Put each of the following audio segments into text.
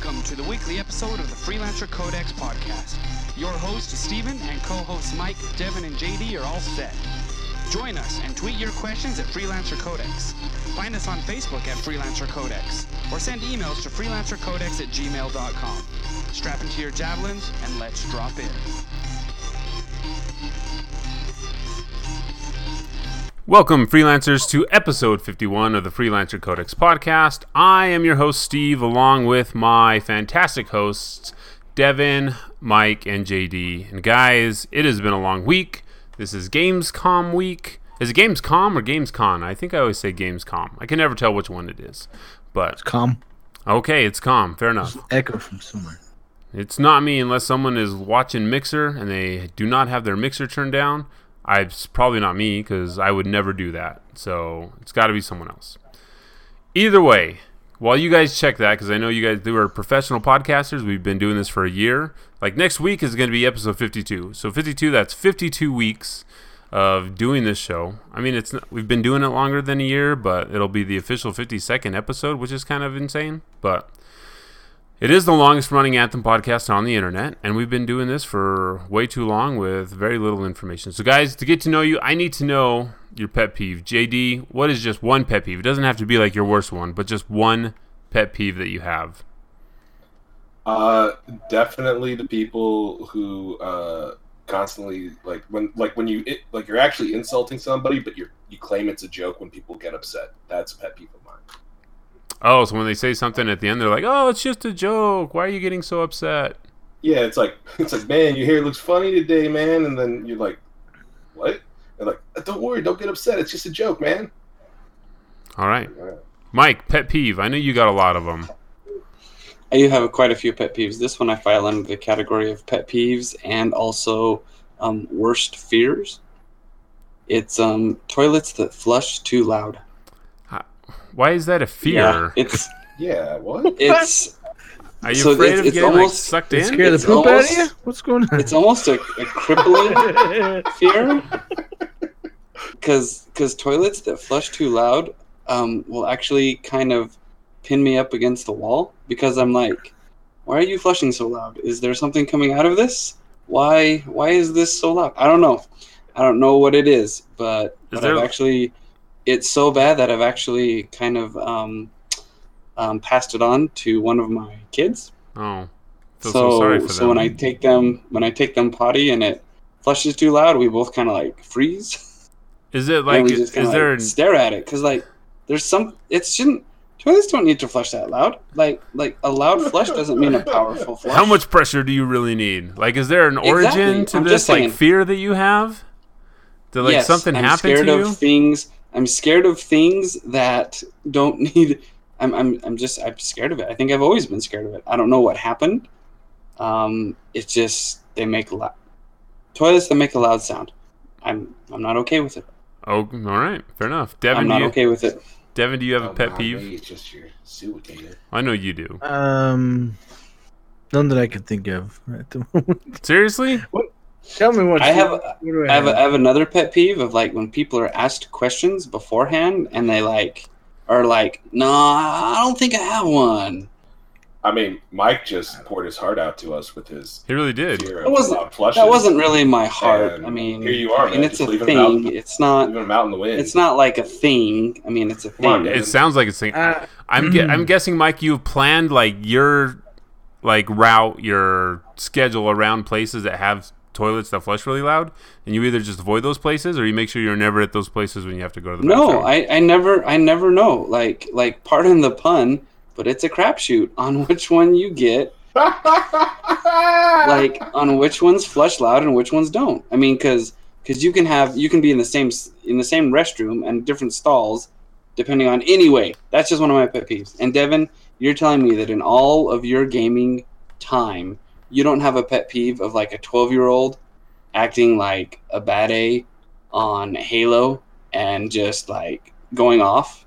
Welcome to the weekly episode of the Freelancer Codex podcast. Your host, Steven, and co hosts Mike, Devin, and JD are all set. Join us and tweet your questions at Freelancer Codex. Find us on Facebook at Freelancer Codex or send emails to freelancercodex at gmail.com. Strap into your javelins and let's drop in. Welcome, freelancers, to episode 51 of the Freelancer Codex podcast. I am your host, Steve, along with my fantastic hosts, Devin, Mike, and JD. And guys, it has been a long week. This is Gamescom week. Is it Gamescom or Gamescon? I think I always say Gamescom. I can never tell which one it is. But it's Calm. okay, it's calm. Fair enough. Echo from somewhere. It's not me unless someone is watching Mixer and they do not have their Mixer turned down. I, it's probably not me because I would never do that. So it's got to be someone else. Either way, while you guys check that, because I know you guys do are professional podcasters, we've been doing this for a year. Like next week is going to be episode 52. So 52, that's 52 weeks of doing this show. I mean, it's not- we've been doing it longer than a year, but it'll be the official 52nd episode, which is kind of insane. But it is the longest running Anthem podcast on the internet, and we've been doing this for way too long with very little information. So, guys, to get to know you, I need to know your pet peeve. JD, what is just one pet peeve? It doesn't have to be like your worst one, but just one pet peeve that you have. Uh, definitely the people who uh constantly like when like when you it, like you're actually insulting somebody, but you you claim it's a joke when people get upset. That's a pet peeve. Oh, so when they say something at the end, they're like, oh, it's just a joke. Why are you getting so upset? Yeah, it's like it's like man, your hair looks funny today, man, and then you're like, what? They're like, don't worry, don't get upset. It's just a joke, man. All right. Mike, pet peeve. I know you got a lot of them. I do have quite a few pet peeves. This one I file under the category of pet peeves and also um, worst fears. It's um, toilets that flush too loud. Why is that a fear? it's Yeah, what? it's Are you so afraid it's- of it's getting like, sucked Did in? scare the It's poop almost- out of you? What's going on? it's almost a, a crippling fear because because toilets that flush too loud um, will actually kind of pin me up against the wall because I'm like, why are you flushing so loud? Is there something coming out of this? Why why is this so loud? I don't know. I don't know what it is, but, but there- I've actually it's so bad that I've actually kind of um, um, passed it on to one of my kids Oh, so, so sorry for so when I take them when I take them potty and it flushes too loud, we both kind of like freeze. is it like is there? like, stare at it because like there's some it shouldn't toilets don't need to flush that loud. Like like a loud flush doesn't mean a powerful flush. How much pressure do you really need? Like, is there an origin Exactly. to I'm this like fear that you have? Did like Yes, something I'm happen scared to of things. I'm scared of things that don't need. I'm, I'm, I'm just I'm scared of it. I think I've always been scared of it. I don't know what happened. Um, it's just they make a loud toilets that make a loud sound. I'm I'm not okay with it. Oh, all right, fair enough. Devin, I'm not you, okay with it. Devin, do you have a Oh, pet nah, peeve? maybe It's just your suit, David. I know you do. Um, none that I can think of at the moment. Seriously? Tell me what. I have- What do I have, a, I have another pet peeve of like when people are asked questions beforehand and they like are like, no, I don't think I have one. I mean, Mike just poured his heart out to us with his He really did. fear That wasn't- loud flushes. That wasn't really my heart. And I mean, here you are, I mean, it's just a leaving 'em out- thing. It's not. leaving him out in the wind. It's not like a thing. I mean, it's a Come thing. Dave. It sounds like a Thing. Uh, I'm ge- I'm guessing, Mike, you've planned like your like route, your schedule around places that have toilets that flush really loud, and you either just avoid those places or you make sure you're never at those places when you have to go to the No, bathroom. I, I never I never know. Like like pardon the pun, but it's a crapshoot on which one you get. Like on which ones flush loud and which ones don't. I mean, because because you can have you can be in the same in the same restroom and different stalls, depending on anyway. That's just one of my pet peeves. And Devin, you're telling me that in all of your gaming time, you don't have a pet peeve of like a 12 year old acting like a bad A on Halo and just like going off.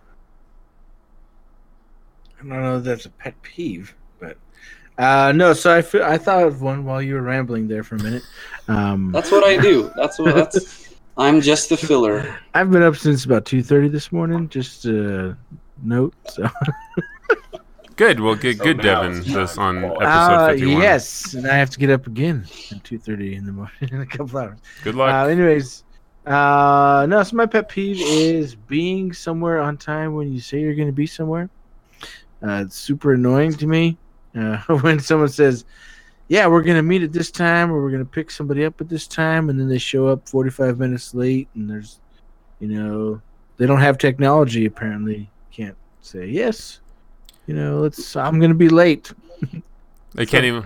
I don't know if that's a pet peeve, but uh, no. So I feel, I thought of one while you were rambling there for a minute. Um, That's what I do. That's what that's. I'm just the filler. I've been up since about two thirty this morning. Just uh, note. So Good. We'll get So good, now Devin, it's this on episode Uh, 51. yes, and I have to get up again at two thirty in the morning in a couple hours. Good luck. Uh, anyways, uh, no. So my pet peeve is being somewhere on time when you say you're going to be somewhere. Uh, it's super annoying to me uh, when someone says, "Yeah, we're going to meet at this time, or we're going to pick somebody up at this time," and then they show up 45 minutes late, and there's, you know, they don't have technology. Apparently, can't say yes. You know, let's. I'm going to be late. they can't even.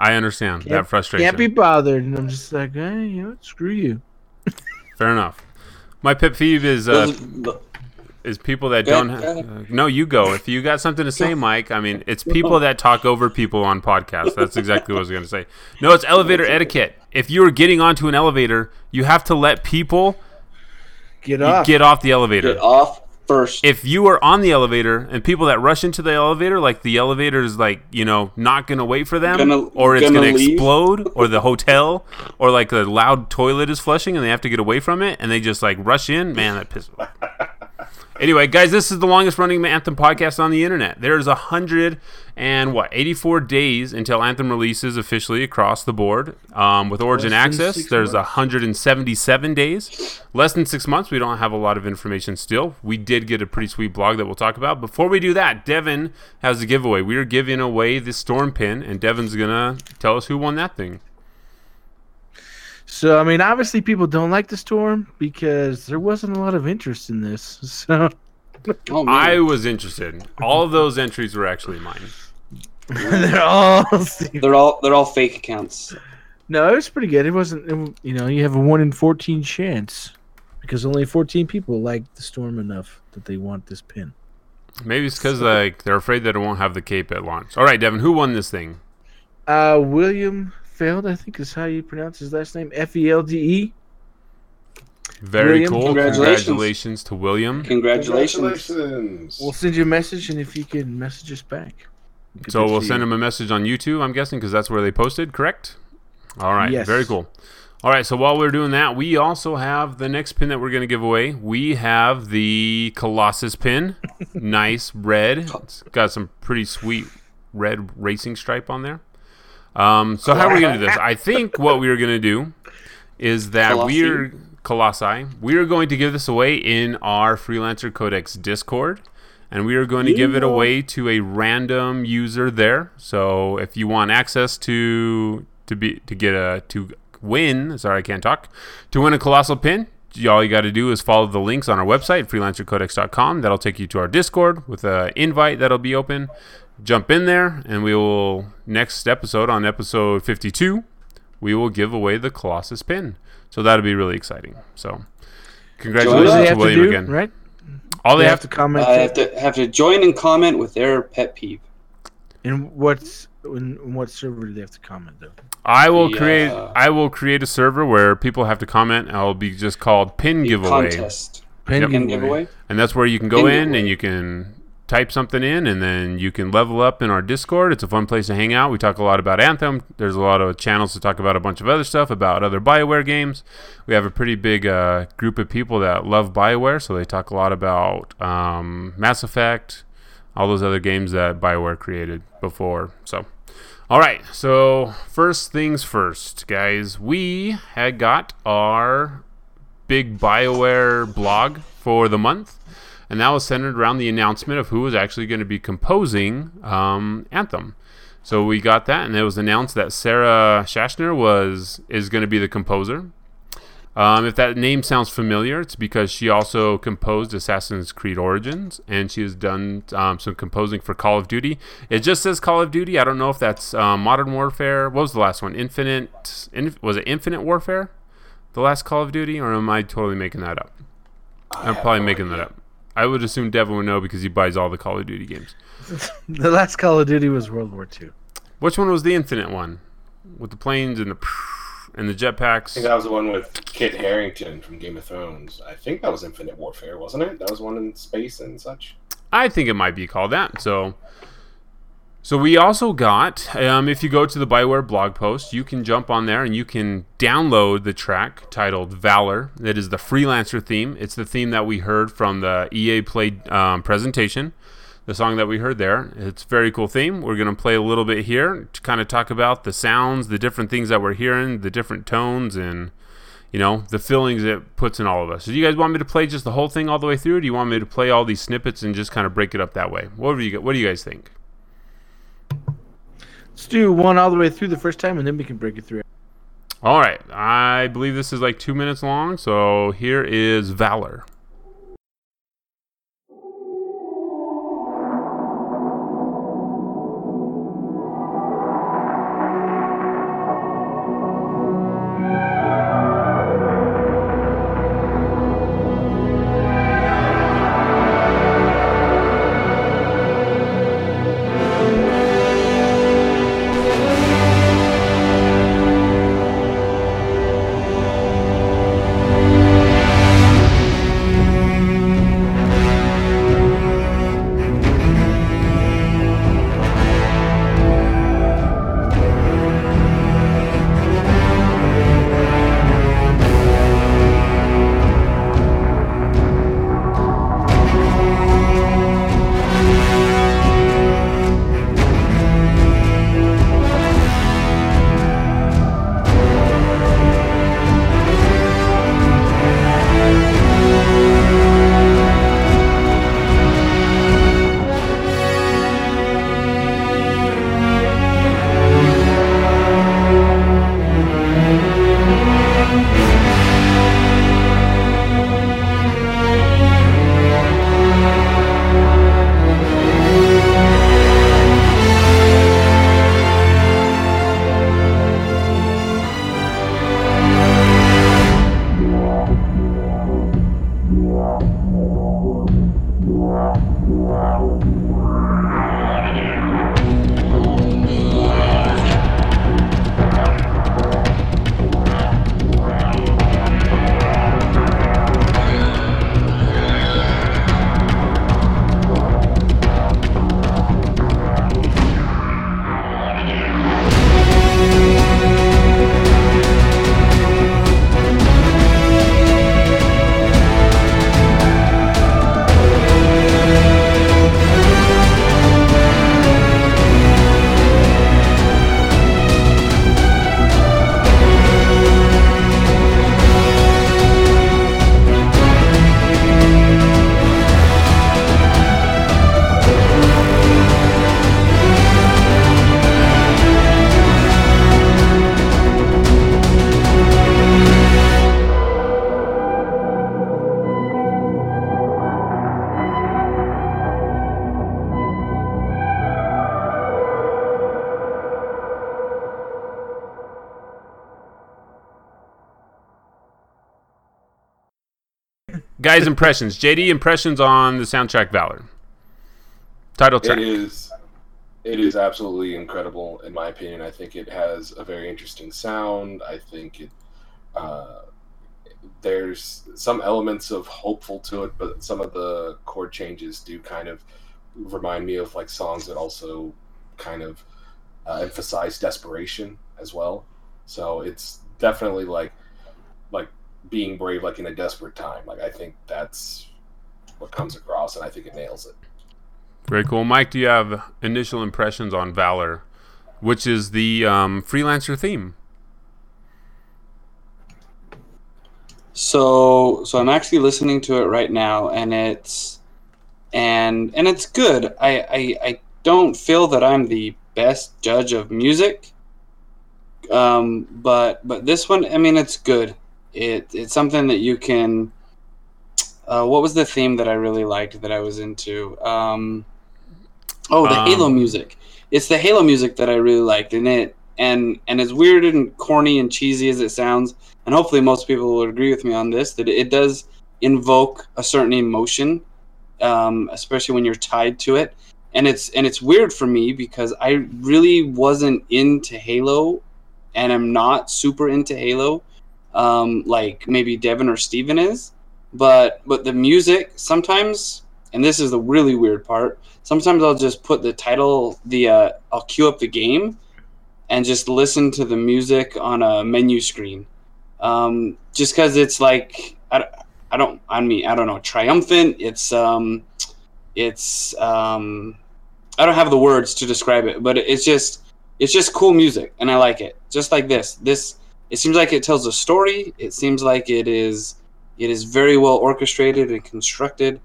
I understand Can't- that frustration. Can't be bothered, and I'm just like, hey, you know, what? screw you. Fair enough. My pet peeve is uh, is people that don't. Have, uh, no, you go. If you got something to say, Mike. I mean, it's people that talk over people on podcasts. That's exactly what I was going to say. No, it's elevator etiquette. If you are getting onto an elevator, you have to let people Get off. get off the elevator. Get off first. if you are on the elevator and people that rush into the elevator, like the elevator is like, you know, not going to wait for them, Gonna- or it's gonna going to explode, or the hotel, or like a loud toilet is flushing and they have to get away from it and they just like rush in, man, that pisses me off. Anyway, guys, this is the longest running Anthem podcast on the internet. There's a hundred and what, 84 days until Anthem releases officially across the board. Um, with Origin Access, there's months. 177 days. Less than six months. We don't have a lot of information still. We did get a pretty sweet blog that we'll talk about. Before we do that, Devin has a giveaway. We are giving away the Storm Pin, and Devin's gonna tell us who won that thing. So I mean, obviously people don't like the storm because there wasn't a lot of interest in this. So oh. I was interested. All of those entries were actually mine. they're all They're all they're all fake accounts. no, it was pretty good. It wasn't. it- you know, you have a one in fourteen chance because only fourteen people like the storm enough that they want this pin. Maybe it's because like they're afraid that it won't have the cape at launch. All right, Devin, who won this thing? Uh, William Feld, I think is how you pronounce his last name. F E L D E. Very William, cool. congratulations. Congratulations to William. Congratulations. Congratulations. We'll send you a message, and if you can message us back. we'll So we'll send you. him a message on YouTube, I'm guessing, because that's where they posted, correct? All right, Yes. very cool. All right, so while we're doing that, we also have the next pin that we're going to give away. We have the Colossus pin. nice red. It's got some pretty sweet red racing stripe on there. Um, so how are we going to do this? I think what we are going to do is that Colossi. we're Colossi. We are going to give this away in our Freelancer Codex Discord, and we are going to give it away to a random user there. So if you want access to to be to get a to win, sorry I can't talk, to win a colossal pin, all you got to do is follow the links on our website freelancercodex.com. That'll take you to our Discord with an invite that'll be open. Jump in there, and we will next episode on episode 52 we will give away the Colossus pin. So that'll be really exciting. So congratulations they to have to William do? again. Right? All They they have have to comment. I have to have to join and comment with their pet peeve. And what's in in what server do they have to comment though? I will the, create uh, I will create a server where people have to comment. I'll be just called pin giveaway. Contest. Pin Yep. Giveaway. And that's where you can go Pin in giveaway. and you can type something in and then you can level up in our Discord. It's a fun place to hang out. We talk a lot about Anthem. There's a lot of channels to talk about a bunch of other stuff, about other BioWare games. We have a pretty big uh, group of people that love BioWare, so they talk a lot about um, Mass Effect, all those other games that BioWare created before. So, all right. So, first things first, guys. We had got our big BioWare blog for the month, and that was centered around the announcement of who was actually going to be composing um, Anthem. So we got that, and it was announced that Sarah Schachner was is going to be the composer. Um, if that name sounds familiar, it's because she also composed Assassin's Creed Origins, and she has done um, some composing for Call of Duty. It just says Call of Duty. I don't know if that's um, Modern Warfare. What was the last one? Infinite. In, was it Infinite Warfare? The last Call of Duty, or am I totally making that up? I'm probably making that up. I would assume Devin would know because he buys all the Call of Duty games. The last Call of Duty was World War II. Which one was the Infinite one, with the planes and the and the jetpacks. I think that was the one with Kit Harington from Game of Thrones. I think that was Infinite Warfare, wasn't it? That was one in space and such. I think it might be called that. So, so we also got. Um, if you go to the Bioware blog post, you can jump on there and you can download the track titled "Valor." That is the freelancer theme. It's the theme that we heard from the EA Play um, presentation. the song that we heard there. It's a very cool theme. We're going to play a little bit here to kind of talk about the sounds, the different things that we're hearing, the different tones, and you know the feelings it puts in all of us. So, do you guys want me to play just the whole thing all the way through? Do you want me to play all these snippets and just kind of break it up that way? What do you What do you guys think? Let's do one all the way through the first time, and then we can break it through. All right, I believe this is like two minutes long. So here is Valor. Guys, impressions. JD, impressions on the soundtrack Valor. Title track. It is. It is absolutely incredible, in my opinion. I think it has a very interesting sound. I think it. Uh, there's some elements of hopeful to it, but some of the chord changes do kind of remind me of like songs that also kind of uh, emphasize desperation as well. So it's definitely like like being brave like in a desperate time. Like I think that's what comes across, and I think it nails it. Very cool, Mike. Do you have initial impressions on Valor, which is the um, freelancer theme? So so I'm actually listening to it right now, and it's and and it's good. I I, I don't feel that I'm the best judge of music, um, but but this one, I mean, it's good. It it's something that you can. Uh, what was the theme that I really liked that I was into? Um, oh, the Um, Halo music. It's the Halo music that I really liked, and it and and as weird and corny and cheesy as it sounds, and hopefully most people will agree with me on this, that it does invoke a certain emotion, um, especially when you're tied to it. And it's and it's weird for me because I really wasn't into Halo, and I'm not super into Halo, um, like maybe Devin or Steven is. But but the music sometimes, and this is the really weird part. Sometimes I'll just put the title, the uh, I'll queue up the game, and just listen to the music on a menu screen. Um, just because it's like I, I don't I mean I don't know triumphant. It's um it's um, I don't have the words to describe it, but it's just it's just cool music, and I like it. Just like this, this it seems like it tells a story. It seems like it is it is very well orchestrated and constructed.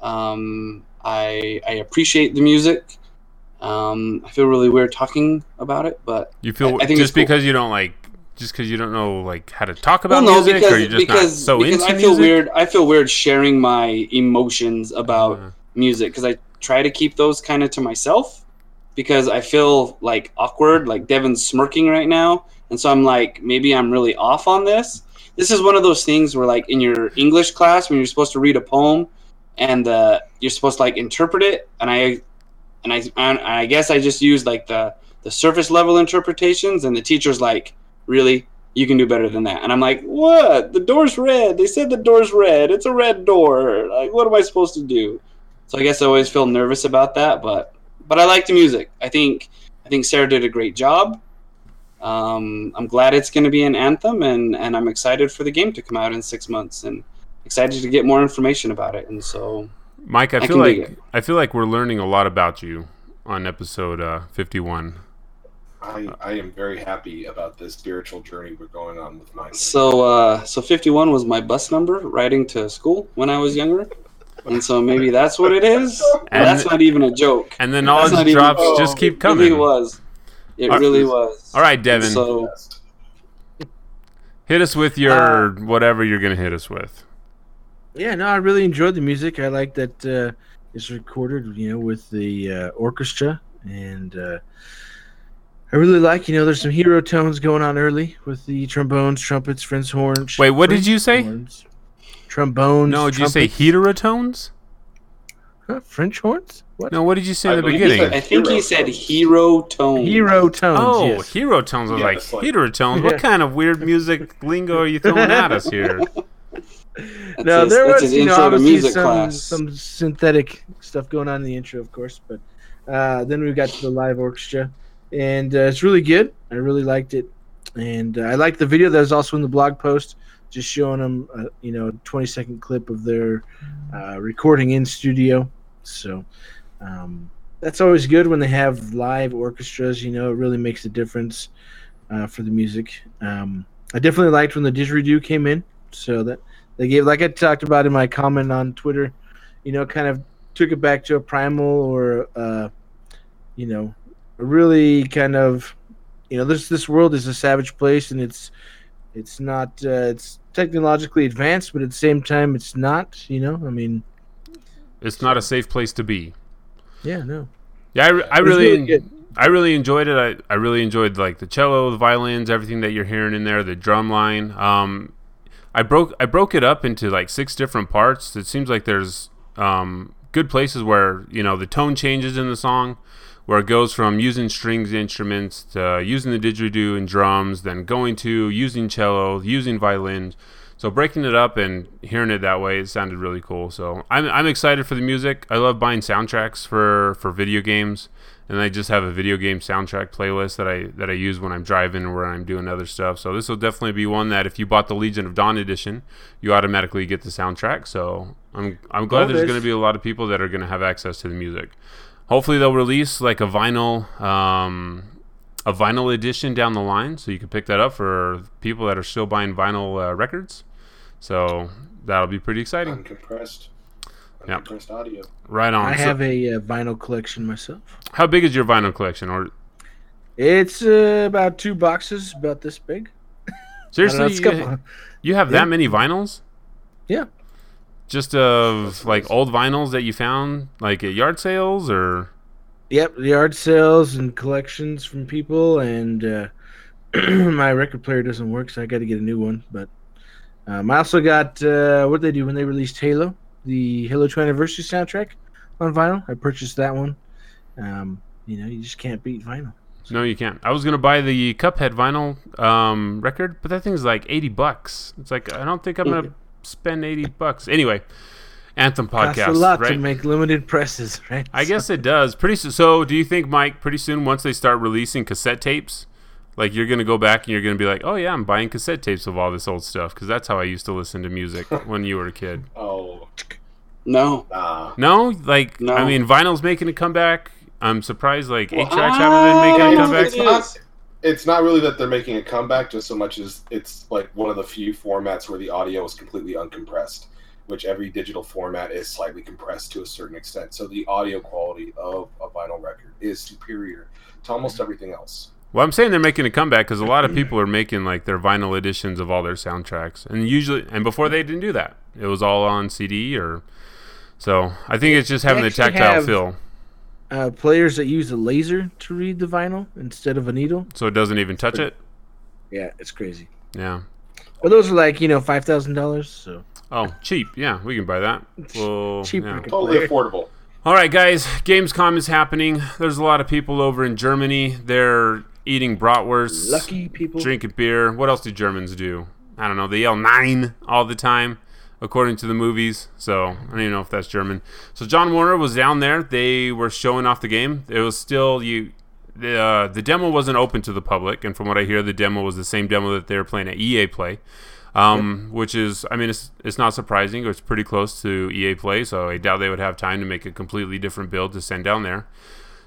Um, I I appreciate the music. Um, I feel really weird talking about it, but You feel I- I think just it's cool. because you don't like, just because you don't know like how to talk well, about no, music, because or you're just because not so because into I feel music? weird. I feel weird sharing my emotions about Uh, music because I try to keep those kind of to myself because I feel like awkward, like Devin's smirking right now, and so I'm like, maybe I'm really off on this. This is one of those things where, like, in your English class, when you're supposed to read a poem, and uh, you're supposed to like interpret it, and I, and I, I guess I just used like the the surface level interpretations, and the teacher's like, really. You can do better than that. And I'm like, what? The door's red. They said the door's red. It's a red door. Like, what am I supposed to do? So I guess I always feel nervous about that, but but I like the music. I think I think Sarah did a great job. Um, I'm glad it's going to be an anthem, and and I'm excited for the game to come out in six months, and excited to get more information about it. And so Mike, I, I feel like. I feel like we're learning a lot about you on episode uh, 51. I, I am very happy about this spiritual journey we're going on with mine. so uh, so 51 was my bus number riding to school when I was younger, and so maybe that's what it is. And- that's not even a joke. And the That's knowledge not even- drops oh, just keep It coming. really was. It All- really was. All right, Devin, So hit us with your whatever you're gonna hit us with. Yeah, no, I really enjoyed the music. I like that uh, it's recorded, you know, with the uh, orchestra, and uh, I really like, you know, there's some hero tones going on early with the trombones, trumpets, French horns. Wait, what did you say? horns, Trombones. No, did you say trumpets. heterotones? Huh, French horns? What? No, what did you say I in the believe he beginning? said I think he said tones. hero tone. Hero tones. Oh, yes. hero tones. I was Yeah, like, it's like- heterotones. Yeah. What kind of weird music lingo are you throwing at us here? That's no, his, there was you know obviously music some class. some synthetic stuff going on in the intro, of course, but uh, then we got to the live orchestra, and uh, it's really good. I really liked it, and uh, I liked the video that was also in the blog post, just showing them uh, you know a twenty second clip of their uh, recording in studio. So um, that's always good when they have live orchestras. You know, it really makes a difference uh, for the music. Um, I definitely liked when the didgeridoo came in, so that they gave like I talked about in my comment on Twitter, you know, kind of took it back to a primal or uh, you know, a really kind of you know, this this world is a savage place and it's it's not uh, it's technologically advanced, but at the same time it's not, you know. I mean, It's not a safe place to be. Yeah, no. Yeah, I, I really, really. I really enjoyed it. I, I really enjoyed like the cello, the violins, everything that you're hearing in there, the drum line. Um, I broke I broke it up into like six different parts. It seems like there's um, good places where you know the tone changes in the song, where it goes from using strings instruments to using the didgeridoo and drums, then going to using cello, using violins. So breaking it up and hearing it that way, it sounded really cool. So I'm, I'm excited for the music. I love buying soundtracks for, for video games, and I just have a video game soundtrack playlist that I that I use when I'm driving or when I'm doing other stuff. So this will definitely be one that if you bought the Legion of Dawn edition, you automatically get the soundtrack. So I'm I'm glad there's there's- going to be a lot of people that are going to have access to the music. Hopefully they'll release like a vinyl um, a vinyl edition down the line, so you can pick that up for people that are still buying vinyl uh, records. So that'll be pretty exciting. Uncompressed. Yep. Uncompressed audio. Right on. I So have a uh, vinyl collection myself. how big is your vinyl collection? Or It's uh, about two boxes, about this big. I don't know, seriously, you, you have Yeah. that many vinyls? Yeah. Just of like old vinyls that you found like at yard sales or Yep, yard sales and collections from people, and uh, my record player doesn't work, so I got to get a new one. But um, I also got uh, what they do when they released Halo, the Halo 2 anniversary soundtrack on vinyl. I purchased that one. Um, you know, you just can't beat vinyl. no, you can't. I was gonna buy the Cuphead vinyl um, record, but that thing's like eighty bucks. It's like I don't think I'm gonna spend eighty bucks. Anyway, Anthem Costs podcast, a lot right? to make limited presses, right? I guess it does. Pretty soon. So, do you think, Mike, pretty soon once they start releasing cassette tapes, like you're gonna go back and you're gonna be like, oh yeah, I'm buying cassette tapes of all this old stuff because that's how I used to listen to music when you were a kid. Oh, No. Nah. No, like No. I mean, vinyl's making a comeback. I'm surprised like eight Well, tracks haven't been making a I- comeback. It's not, it's not really that they're making a comeback, just so much as it's like one of the few formats where the audio is completely uncompressed, which every digital format is slightly compressed to a certain extent. So the audio quality of a vinyl record is superior to almost mm-hmm. everything else. Well, I'm saying they're making a comeback because a lot of people are making like their vinyl editions of all their soundtracks, and usually, and before they didn't do that, it was all on CD or. So I think it's just having the tactile have- feel, Uh, players that use a laser to read the vinyl instead of a needle. so it doesn't even touch it. Yeah, it's crazy. Yeah. But those are like you know five thousand dollars. So Oh, cheap. Yeah, we can buy that. Well, Cheaper. yeah. Totally affordable. All right, guys. Gamescom is happening. There's a lot of people over in Germany. They're eating bratwurst, lucky people. drinking beer. What else do Germans do? I don't know. They yell nine all the time, according to the movies. So I don't even know if that's German. So John Warner was down there. They were showing off the game. It was still you. The uh, the demo wasn't open to the public, and from what I hear, the demo was the same demo that they were playing at EA Play. Um, which is, I mean, it's it's not surprising. It's pretty close to EA Play, so I doubt they would have time to make a completely different build to send down there.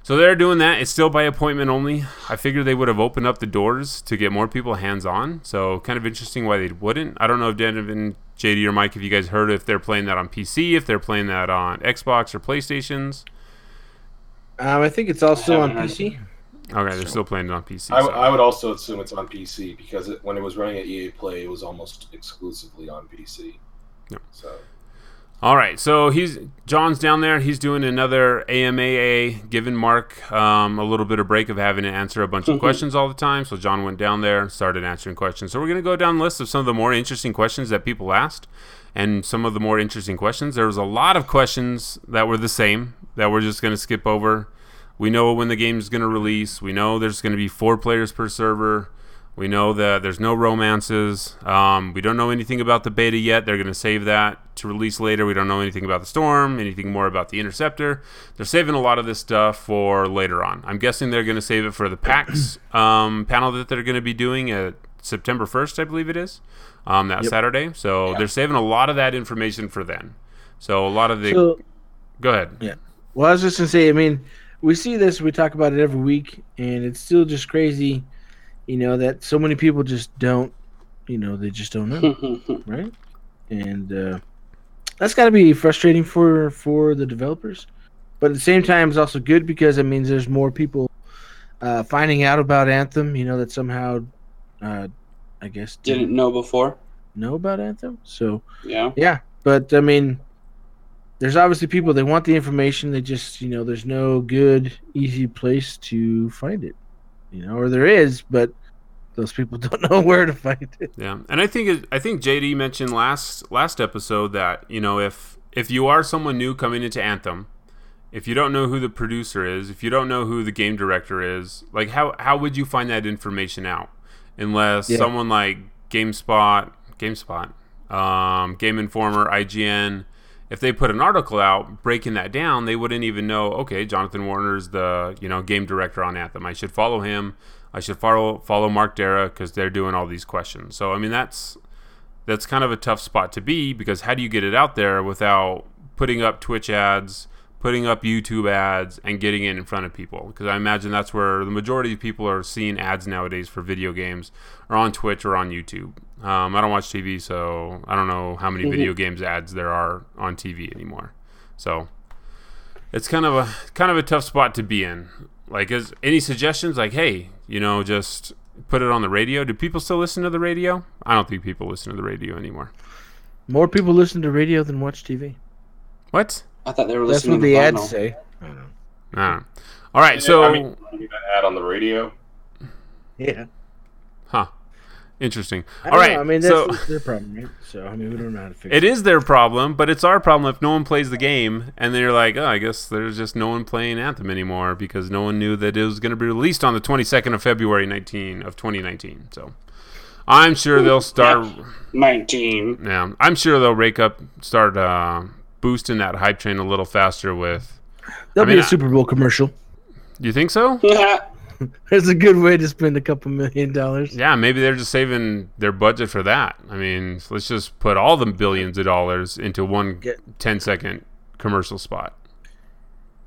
So they're doing that. It's still by appointment only. I figured they would have opened up the doors to get more people hands on. So kind of interesting why they wouldn't. I don't know if Donovan, JD, or Mike, if you guys heard if they're playing that on PC, if they're playing that on Xbox or PlayStations. Um, I think it's also on. PC. Okay, they're still playing it on PC. I, so- I would also assume it's on PC because it, when it was running at EA Play, it was almost exclusively on PC. Yep. So All right, so he's John's down there. He's doing another AMAA, giving Mark um, a little bit of break of having to answer a bunch of questions all the time. So John went down there and started answering questions. So we're gonna go down the list of some of the more interesting questions that people asked, and some of the more interesting questions. There was a lot of questions that were the same that we're just gonna skip over. We know when the game is gonna release. We know there's gonna be four players per server. We know that there's no romances. Um, we don't know anything about the beta yet. They're going to save that to release later. We don't know anything about the Storm, anything more about the Interceptor. They're saving a lot of this stuff for later on. I'm guessing they're going to save it for the PAX um, panel that they're going to be doing at September 1st, I believe it is, um, that Yep. Saturday. So they're saving a lot of that information for then. So a lot of the. So, go ahead. Yeah. Well, I was just gonna say. I mean, we see this. We talk about it every week, and it's still just crazy. You know that so many people just don't. You know, they just don't know, right? And uh, that's got to be frustrating for for the developers. But at the same time, it's also good because it means there's more people uh, finding out about Anthem. You know that somehow, uh, I guess, Didn't know before. know about Anthem. So Yeah. Yeah, but I mean, there's obviously people they want the information. They just, you know, there's no good, easy place to find it. You know, or there is, but those people don't know where to find it. Yeah, and I think it, I think JD mentioned last last episode that you know if if you are someone new coming into Anthem, if you don't know who the producer is, if you don't know who the game director is, like how how would you find that information out unless Yeah. someone like GameSpot, GameSpot, um, Game Informer, IGN, if they put an article out breaking that down, they wouldn't even know. Okay, Jonathan Warner's the you know game director on Anthem. I should follow him. I should follow follow Mark Darrah because they're doing all these questions. So I mean that's that's kind of a tough spot to be because how do you get it out there without putting up Twitch ads, putting up YouTube ads, and getting it in front of people? Because I imagine that's where the majority of people are seeing ads nowadays for video games, or on Twitch or on YouTube. Um, I don't watch TV, so I don't know how many video games ads there are on TV anymore. So it's kind of a kind of a tough spot to be in. Like, is any suggestions? Like, hey, you know, just put it on the radio. Do people still listen to the radio? I don't think people listen to the radio anymore. More people listen to radio than watch TV. What? I thought they were That's listening what to the vinyl. ads say. I don't know. I don't know. All right, so I mean, that ad on the radio. Yeah. Huh? Interesting. I All don't right, know. I mean, that's so their problem, right? So I mean, we don't know how to fix it is their problem, but it's our problem if no one plays the game, and then you're like, oh, I guess there's just no one playing Anthem anymore because no one knew that it was going to be released on the 22nd of February 19 of 2019. So I'm sure they'll start. Nineteen. Yeah, I'm sure they'll rake up, start uh, boosting that hype train a little faster with. There'll I mean, be a Super Bowl commercial. You think so? There's a good way to spend a couple million dollars. Yeah, maybe they're just saving their budget for that. I mean, let's just put all the billions of dollars into one Get- 10 second commercial spot.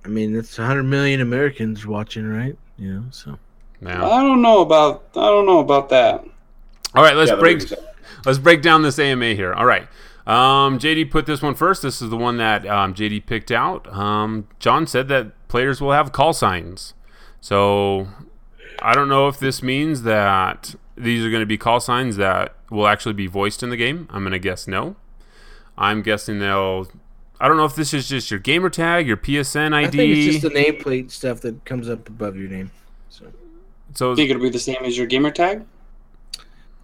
I mean, that's 100 million Americans watching, right? You know, so Now, I don't know about I don't know about that. all right, let's Yeah, break let's break down this AMA here. All right. Um, JD put this one first. This is the one that um, JD picked out. Um, John said that players will have call signs. So I don't know if this means that these are going to be call signs that will actually be voiced in the game. I'm going to guess no. I'm guessing they'll. I don't know if this is just your gamer tag, your PSN ID. I think it's just the nameplate stuff that comes up above your name. So, so Think it'll be the same as your gamer tag?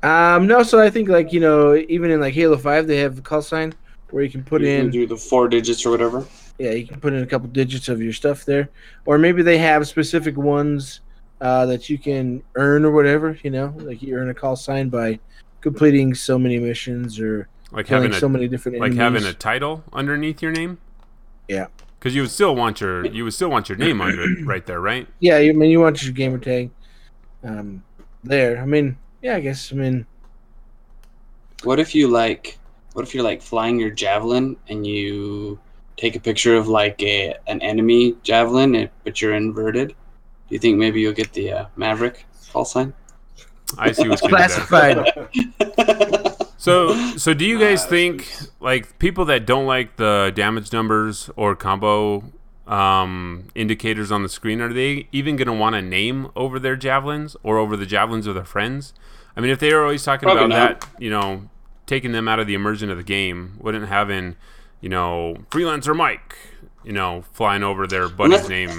um, no, so I think like you know, even in like Halo Five, they have a call sign where you can put you can in do the four digits or whatever. Yeah, you can put in a couple digits of your stuff there, or maybe they have specific ones uh, that you can earn or whatever. You know, like you earn a call sign by completing so many missions or like killing having a so many different like enemies. having a title underneath your name. Yeah. Because you would still want your you would still want your name under it right there, right? yeah, I mean you want your gamer tag um, there. I mean, yeah, I guess I mean What if you like? What if you're like flying your javelin and you take a picture of like a an enemy javelin, but you're inverted? Do you think maybe you'll get the uh, Maverick call sign? I see what you did there. classified. So so do you guys Ah, think like people that don't like the damage numbers or combo um, indicators on the screen are they even going to want a name over their javelins or over the javelins of their friends? I mean, if they are always talking Probably about not. that, you know, taking them out of the immersion of the game, wouldn't having, you know, freelancer Mike, you know, flying over their buddy's Unless- name.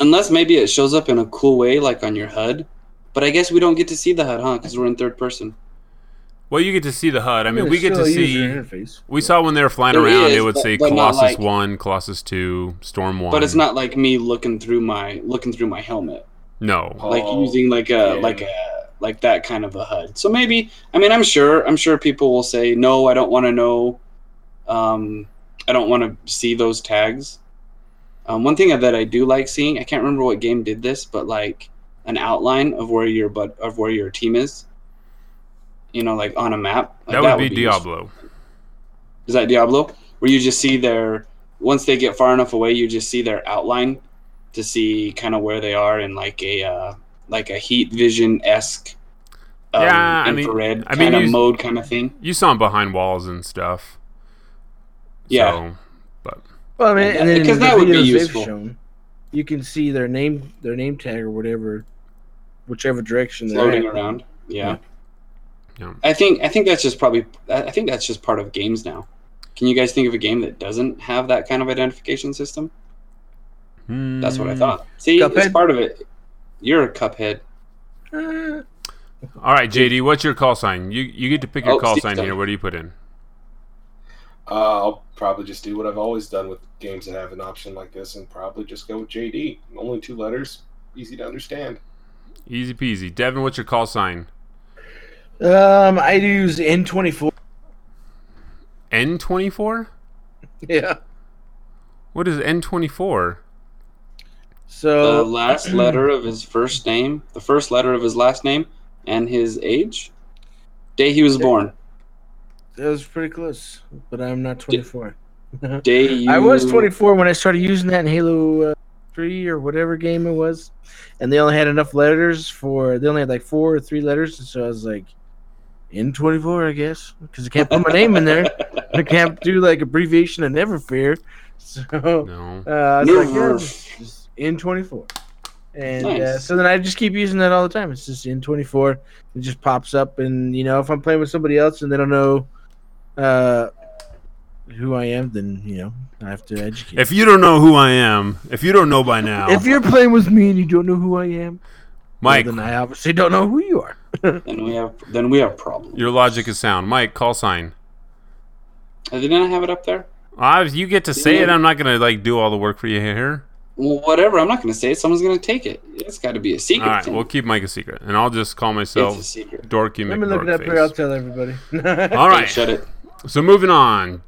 Unless maybe it shows up in a cool way, like on your HUD. But I guess we don't get to see the HUD, huh? Because we're in third person. Well, you get to see the HUD. I mean, we get to see. interface. We saw when they were flying There around, is, it would but- say but Colossus like- One, Colossus Two, Storm One. But it's not like me looking through my looking through my helmet, No. like Oh, using like a yeah. like a like that kind of a HUD. So maybe I mean I'm sure I'm sure people will say no, I don't want to know. Um, I don't want to see those tags. Um, one thing that I do like seeing, I can't remember what game did this, but like an outline of where your but of where your team is. You know, like on a map. Like, that, would be useful. Diablo. Is that Diablo? Where you just see their once they get far enough away, you just see their outline to see kind of where they are in like a uh, like a heat vision esque um, Yeah, I mean- infrared I mean, kind of mode kind of thing. You saw them behind walls and stuff. Yeah. So, but Well, I mean, and then because in the that would be useful. shown, you can see their name, their name tag or whatever, whichever direction they're floating at. around. Yeah. Yeah. I think I think that's just probably I I think that's just part of games now. Can you guys think of a game that doesn't have that kind of identification system? That's what I Hmm. thought. See, it's part of it. You're a cuphead. Uh, All right, JD, what's your call sign? You you get to pick your Oh, call Steve's sign done. here. What do you put in? Uh, I'll probably just do what I've always done with games that have an option like this, and probably just go with JD. Only two letters, easy to understand. Easy peasy. Devin, what's your call sign? um, I use N twenty four. N twenty four. Yeah. What is N twenty four? So the last letter of his first name, the first letter of his last name, and his age, day he was born. That was pretty close, but I'm not twenty four. Day you, I was 24 when I started using that in Halo uh, 3 or whatever game it was. And they only had enough letters for, they only had like four or three letters. And so I was like, in 24, I guess. Because I can't put my name in there. I can't do like abbreviation of Never Fear. So No. uh, I was like, yeah, Never. just in 24. And uh, so then I just keep using that all the time. It's just in 24. It just pops up. And, you know, if I'm playing with somebody else and they don't know uh, who I am, then, you know, I have to educate. If you don't know who I am, if you don't know by now, If you're playing with me and you don't know who I am, Mike, well, then I obviously don't know who you are. then we have then we have problems. your logic is sound. Mike, call sign. Uh, Did I have it up there? Uh, you get to say it. I'm not gonna like do all the work for you here. Well, whatever. I'm not going to say it. Someone's going to take it. It's got to be a secret. All right, thing. we'll keep Mike a secret, and I'll just call it's myself a secret. Dorky Let me look it up here. I'll tell everybody. all right, Hey, shut it. So moving on,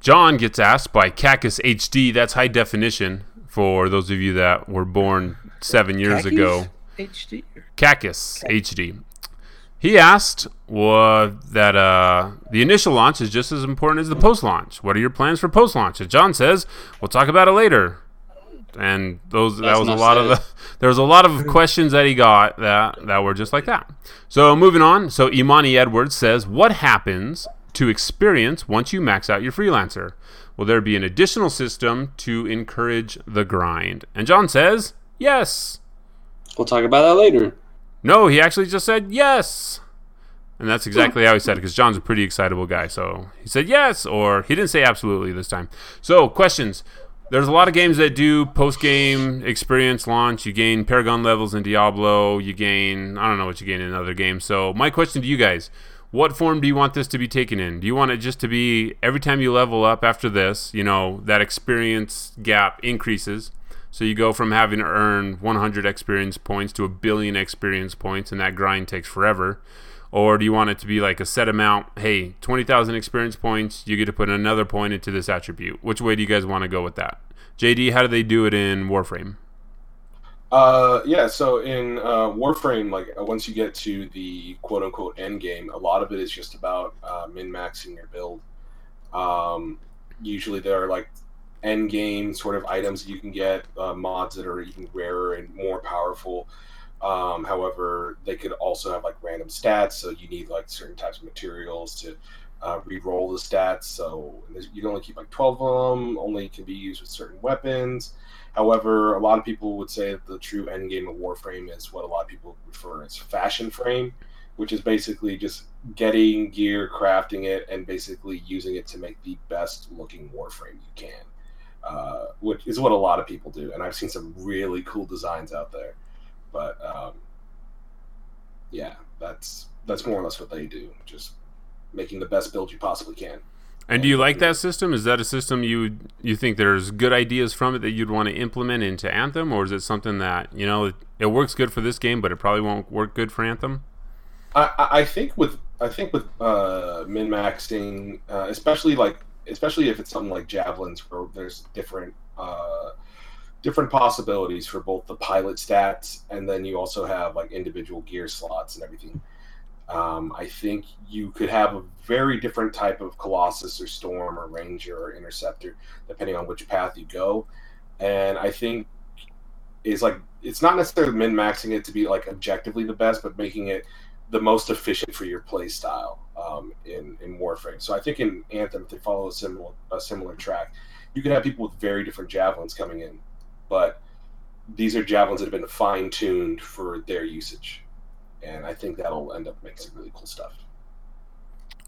John gets asked by Cacus HD. That's high definition for those of you that were born seven years Khakis? ago. HD. Cacus HD. He asked uh, that uh, the initial launch is just as important as the post launch. What are your plans for post launch? And John says, "We'll talk about it later." And those that was a lot of the there was a lot of questions that he got that that were just like that. So moving on. So Imani Edwards says, "What happens to experience once you max out your freelancer? Will there be an additional system to encourage the grind?" And John says, "Yes." We'll talk about that later. No, he actually just said yes. And that's exactly how he said it because John's a pretty excitable guy. So he said yes, or he didn't say absolutely this time. So, questions. There's a lot of games that do post game experience launch. You gain Paragon levels in Diablo. You gain, I don't know what you gain in other games. So, my question to you guys what form do you want this to be taken in? Do you want it just to be every time you level up after this, you know, that experience gap increases? So you go from having to earn 100 experience points to a billion experience points, and that grind takes forever. Or do you want it to be like a set amount? Hey, 20,000 experience points, you get to put another point into this attribute. Which way do you guys want to go with that? JD, how do they do it in Warframe? Uh, yeah. So in uh, Warframe, like uh, once you get to the quote unquote end game, a lot of it is just about uh, min maxing your build. Um, usually there are like end game sort of items you can get, uh, mods that are even rarer and more powerful. Um, however, they could also have like random stats, so you need like certain types of materials to uh, re-roll the stats. So you can only keep like 12 of them. Only can be used with certain weapons. However, a lot of people would say that the true end game of Warframe is what a lot of people refer as fashion frame, which is basically just getting gear, crafting it, and basically using it to make the best looking Warframe you can. Uh, which is what a lot of people do, and I've seen some really cool designs out there. But um, yeah, that's that's more or less what they do, just making the best build you possibly can. And do you like that system? Is that a system you you think there's good ideas from it that you'd want to implement into Anthem, or is it something that you know it, it works good for this game, but it probably won't work good for Anthem? I, I- think with I think with uh, min maxing, uh, especially like especially if it's something like javelins, where there's different uh, different possibilities for both the pilot stats and then you also have like individual gear slots and everything. Um, I think you could have a very different type of Colossus or Storm or Ranger or Interceptor, depending on which path you go. And I think is like it's not necessarily min maxing it to be like objectively the best, but making it the most efficient for your play style um, in in Warframe. So I think in Anthem, if they follow a similar a similar track, you can have people with very different javelins coming in, but these are javelins that have been fine tuned for their usage, and I think that'll end up making some really cool stuff.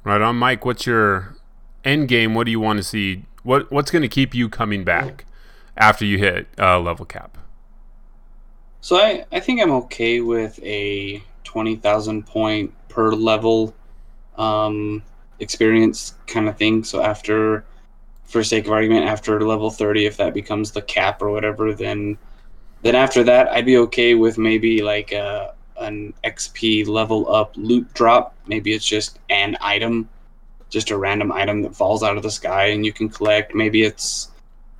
Right on, Mike. What's your end game? What do you want to see? What What's going to keep you coming back after you hit uh, level cap? So I, I think I'm okay with a 20,000 point per level um, experience kind of thing. So after, for sake of argument, after level 30, if that becomes the cap or whatever, then then after that, I'd be okay with maybe like a, an XP level up loot drop. Maybe it's just an item, just a random item that falls out of the sky and you can collect. Maybe it's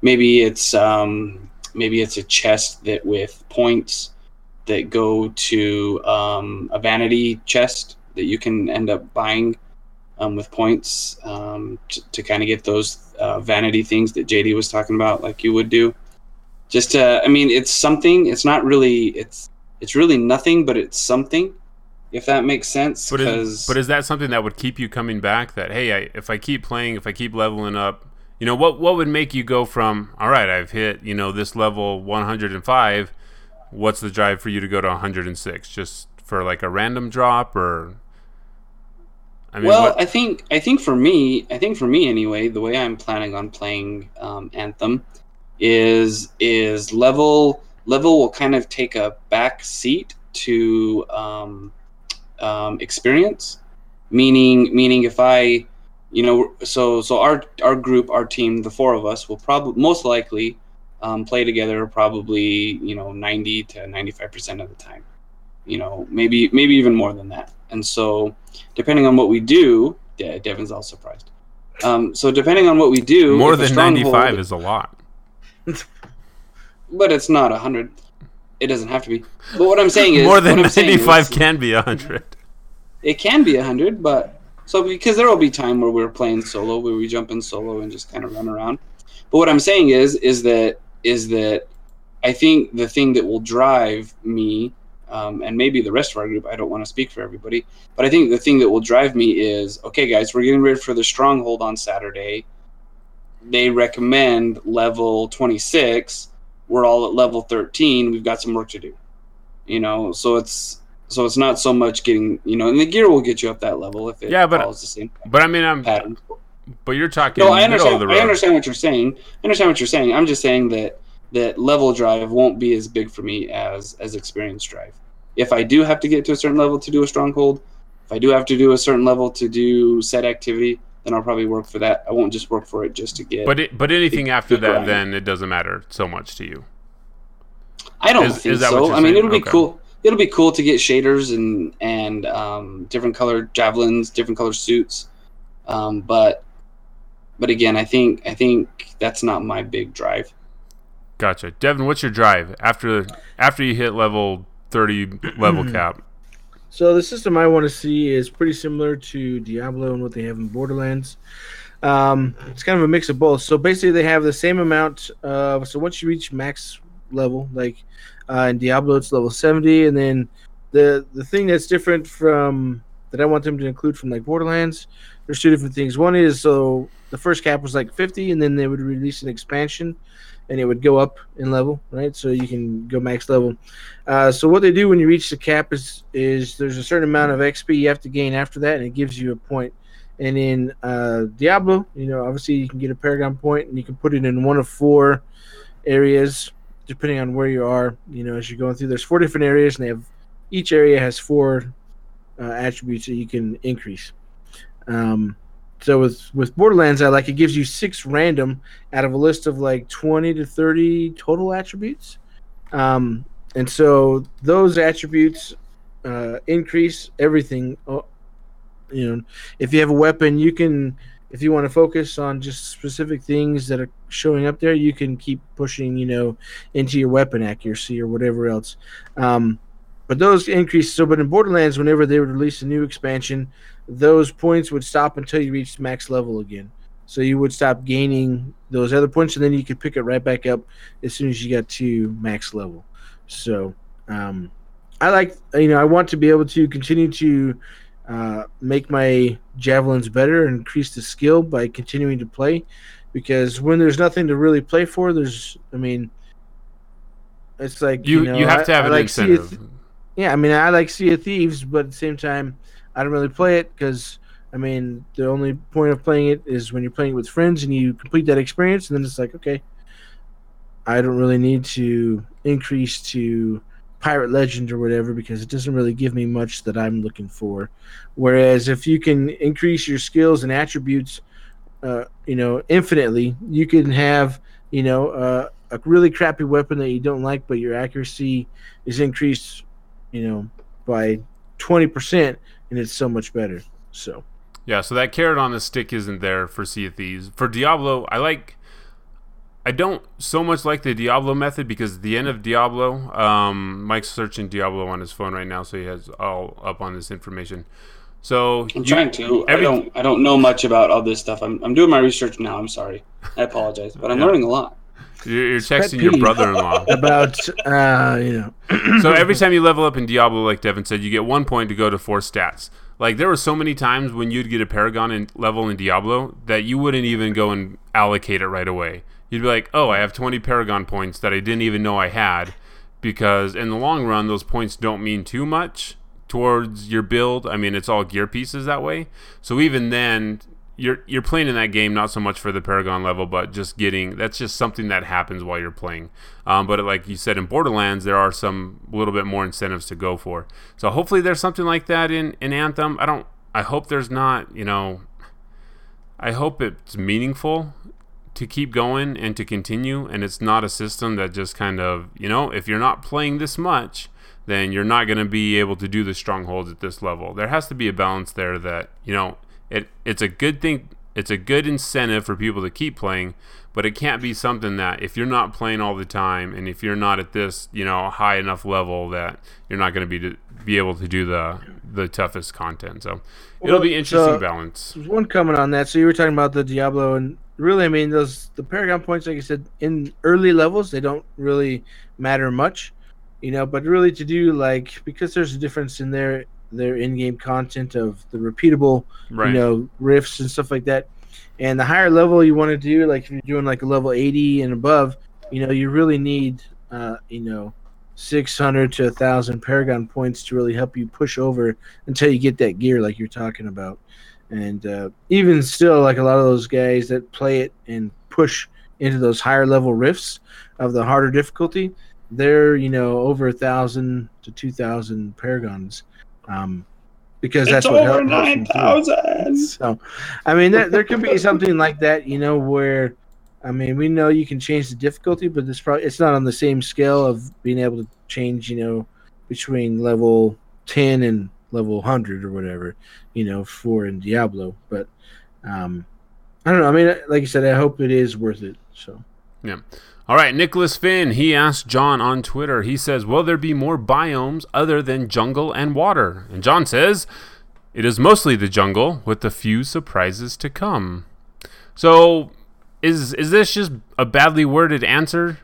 maybe it's um, maybe it's a chest that with points that go to um, a vanity chest that you can end up buying um, with points um, to, kind of get those uh, vanity things that JD was talking about, like you would do. Just to, I mean, it's something. It's not really. It's it's really nothing, but it's something. If that makes sense. But is, but is that something that would keep you coming back? That hey, I, if I keep playing, if I keep leveling up, you know what what would make you go from all right, I've hit you know this level 105. What's the drive for you to go to 106? Just for like a random drop or? I mean, well, what, I think I think for me, I think for me anyway, the way I'm planning on playing um, Anthem is is level level will kind of take a back seat to um, um, experience, meaning meaning if I, you know, so so our our group, our team, the four of us will probably most likely um, play together probably you know 90 to 95 percent of the time, you know maybe maybe even more than that, and so depending on what we do, De- Devin's all surprised. Um, so depending on what we do, more than stronghold- 95 is a lot. but it's not a hundred. It doesn't have to be. But what I'm saying is More than 95 is- can be a 100. it can be a 100 but so because there will be time where we're playing solo where we jump in solo and just kind of run around but what i'm saying is is that is that i think the thing that will drive me um, and maybe the rest of our group i don't want to speak for everybody but i think the thing that will drive me is okay guys we're getting ready for the stronghold on saturday they recommend level 26 we're all at level 13 we've got some work to do. You know so it's so it's not so much getting you know and the gear will get you up that level if it Yeah, but- follows the same But I mean, I'm. pattern. But you're talking no i understand i understand what you're saying. I understand what you're saying. I'm just saying that that level drive won't be as big for me as as experience drive. If i do have to get to a certain level to do a stronghold if i do have to do a certain level to do set activity then i'll probably work for that i won't just work for it just to get But it, but anything after the that, then it doesn't matter so much to you. I don't Is- think is that what so. I mean, saying? it'll be Okay. cool. It'll be cool to get shaders and and um, different colored javelins, different color suits. Um, but but again, I think I think that's not my big drive. Gotcha, Devin. What's your drive after after you hit level 30 level cap? So the system I want to see is pretty similar to Diablo and what they have in Borderlands. Um, it's kind of a mix of both. So basically, they have the same amount. Of, so once you reach max level, like uh, in Diablo, it's level seventy, and then the the thing that's different from that I want them to include from like Borderlands. There's two different things. One is so the first cap was like fifty, and then they would release an expansion, and it would go up in level, right? So you can go max level. Uh, so what they do when you reach the cap is is there's a certain amount of XP you have to gain after that, and it gives you a point. And in uh, Diablo, you know, obviously you can get a Paragon point, and you can put it in one of four areas, depending on where you are. You know, as you're going through, there's four different areas, and they have each area has four uh, attributes that you can increase. Um, so with with Borderlands, I like it gives you six random out of a list of like twenty to thirty total attributes. Um, and so those attributes uh, increase everything. Uh, you know, if you have a weapon, you can. If you want to focus on just specific things that are showing up there, you can keep pushing. You know, into your weapon accuracy or whatever else. Um, but those increase. So, but in Borderlands, whenever they would release a new expansion, those points would stop until you reached max level again. So you would stop gaining those other points, and then you could pick it right back up as soon as you got to max level. So um, I like, you know, I want to be able to continue to uh, make my javelins better and increase the skill by continuing to play, because when there's nothing to really play for, there's, I mean, it's like You you, you, have I- to have I an like incentive. yeah, I mean, I like Sea of Thieves, but at the same time, I don't really play it because, I mean, the only point of playing it is when you're playing it with friends and you complete that experience, and then it's like, okay, I don't really need to increase to Pirate Legend or whatever because it doesn't really give me much that I'm looking for. Whereas if you can increase your skills and attributes, uh, you know, infinitely, you can have, you know, uh, a really crappy weapon that you don't like, but your accuracy is increased you know, by 20%, and it's so much better. So, Yeah, so that carrot on the stick isn't there for Sea of Thieves. For Diablo, I like. I don't so much like the Diablo method because the end of Diablo, um, Mike's searching Diablo on his phone right now, so he has all up on this information. So I'm you- trying to. I don't. I don't know much about all this stuff. I'm, I'm doing my research now. I'm sorry. I apologize, but I'm Yeah. learning a lot. You're, you're texting your brother-in-law. about, uh, you know, so every time you level up in Diablo, like Devin said, you get one point to go to four stats. Like there were so many times when you'd get a Paragon in, level in Diablo that you wouldn't even go and allocate it right away. You'd be like, "Oh, I have 20 Paragon points that I didn't even know I had," because in the long run, those points don't mean too much towards your build. I mean, it's all gear pieces that way. So even then, you're you're playing in that game not so much for the Paragon level, but just getting that's just something that happens while you're playing. Um, but like you said in Borderlands, there are some a little bit more incentives to go for. So hopefully there's something like that in in Anthem. I don't. I hope there's not. You know. I hope it's meaningful to keep going and to continue, and it's not a system that just kind of you know if you're not playing this much. Then you're not going to be able to do the strongholds at this level. There has to be a balance there that you know it it's a good thing it's a good incentive for people to keep playing, but it can't be something that if you're not playing all the time and if you're not at this, you know, high enough level that you're not going to be be able to do the the toughest content. So it'll be interesting so- balance. There's one comment on that. So you were talking about the Diablo, and really, I mean, those the Paragon points, like I said, in early levels, they don't really matter much, you know. But really, to do like because there's a difference in their their in-game content of the repeatable, Right. you know, rifts and stuff like that. And the higher level you want to do, like if you're doing like a level 80 and above, you know, you really need, uh, you know, 600 to 1,000 Paragon points to really help you push over until you get that gear, like you're talking about. And uh, even still, like a lot of those guys that play it and push into those higher level rifts of the harder difficulty, they're you know over a thousand to two thousand paragons, um, because that's what helps them through. So, I mean, there, there could be something like that, you know, where, I mean, we know you can change the difficulty, but it's probably it's not on the same scale of being able to change, you know, between level ten and level hundred or whatever, you know, for in Diablo. But, um, I don't know. I mean, like I said, I hope it is worth it. So, All right, Nicholas Finn, he asked John on Twitter. He says, Will there be more biomes other than jungle and water? And John says, It is mostly the jungle with a few surprises to come. So, is is this just a badly worded answer?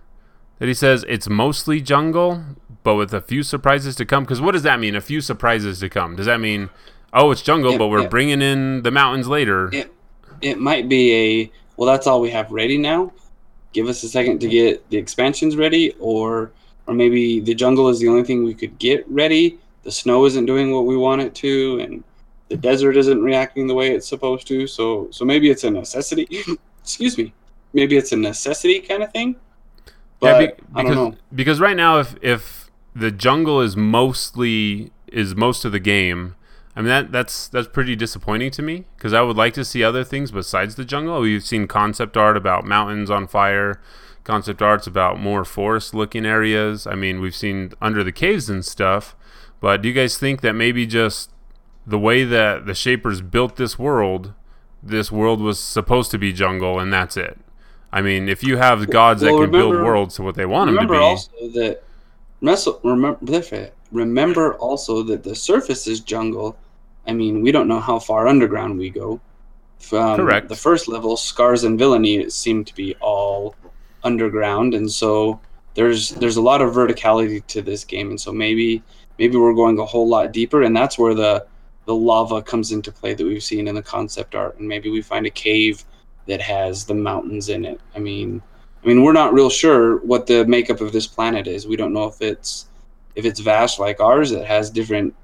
That he says it's mostly jungle, but with a few surprises to come? Because what does that mean? A few surprises to come? Does that mean, oh, it's jungle, Yeah, but we're yeah. bringing in the mountains later? Yeah. It might be a well. That's all we have ready now. Give us a second to get the expansions ready, or or maybe the jungle is the only thing we could get ready. The snow isn't doing what we want it to, and the desert isn't reacting the way it's supposed to. So so maybe it's a necessity. Excuse me. Maybe it's a necessity kind of thing. But yeah, be- I because don't know. because right now, if if the jungle is mostly is most of the game, I mean that that's that's pretty disappointing to me because I would like to see other things besides the jungle. We've seen concept art about mountains on fire, concept arts about more forest looking areas. I mean, we've seen under the caves and stuff. But do you guys think that maybe just the way that the shapers built this world, this world was supposed to be jungle and that's it? I mean, if you have gods Well, that can build worlds to what they want them to remember be, also that remember remember also that the surface is jungle. I mean, we don't know how far underground we go. Correct. The first level, scars and villainy seem to be all underground, and so there's there's a lot of verticality to this game, and so maybe maybe we're going a whole lot deeper, and that's where the the lava comes into play that we've seen in the concept art, and maybe we find a cave that has the mountains in it. I mean, I mean, we're not real sure what the makeup of this planet is. We don't know if it's if it's vast like ours that has different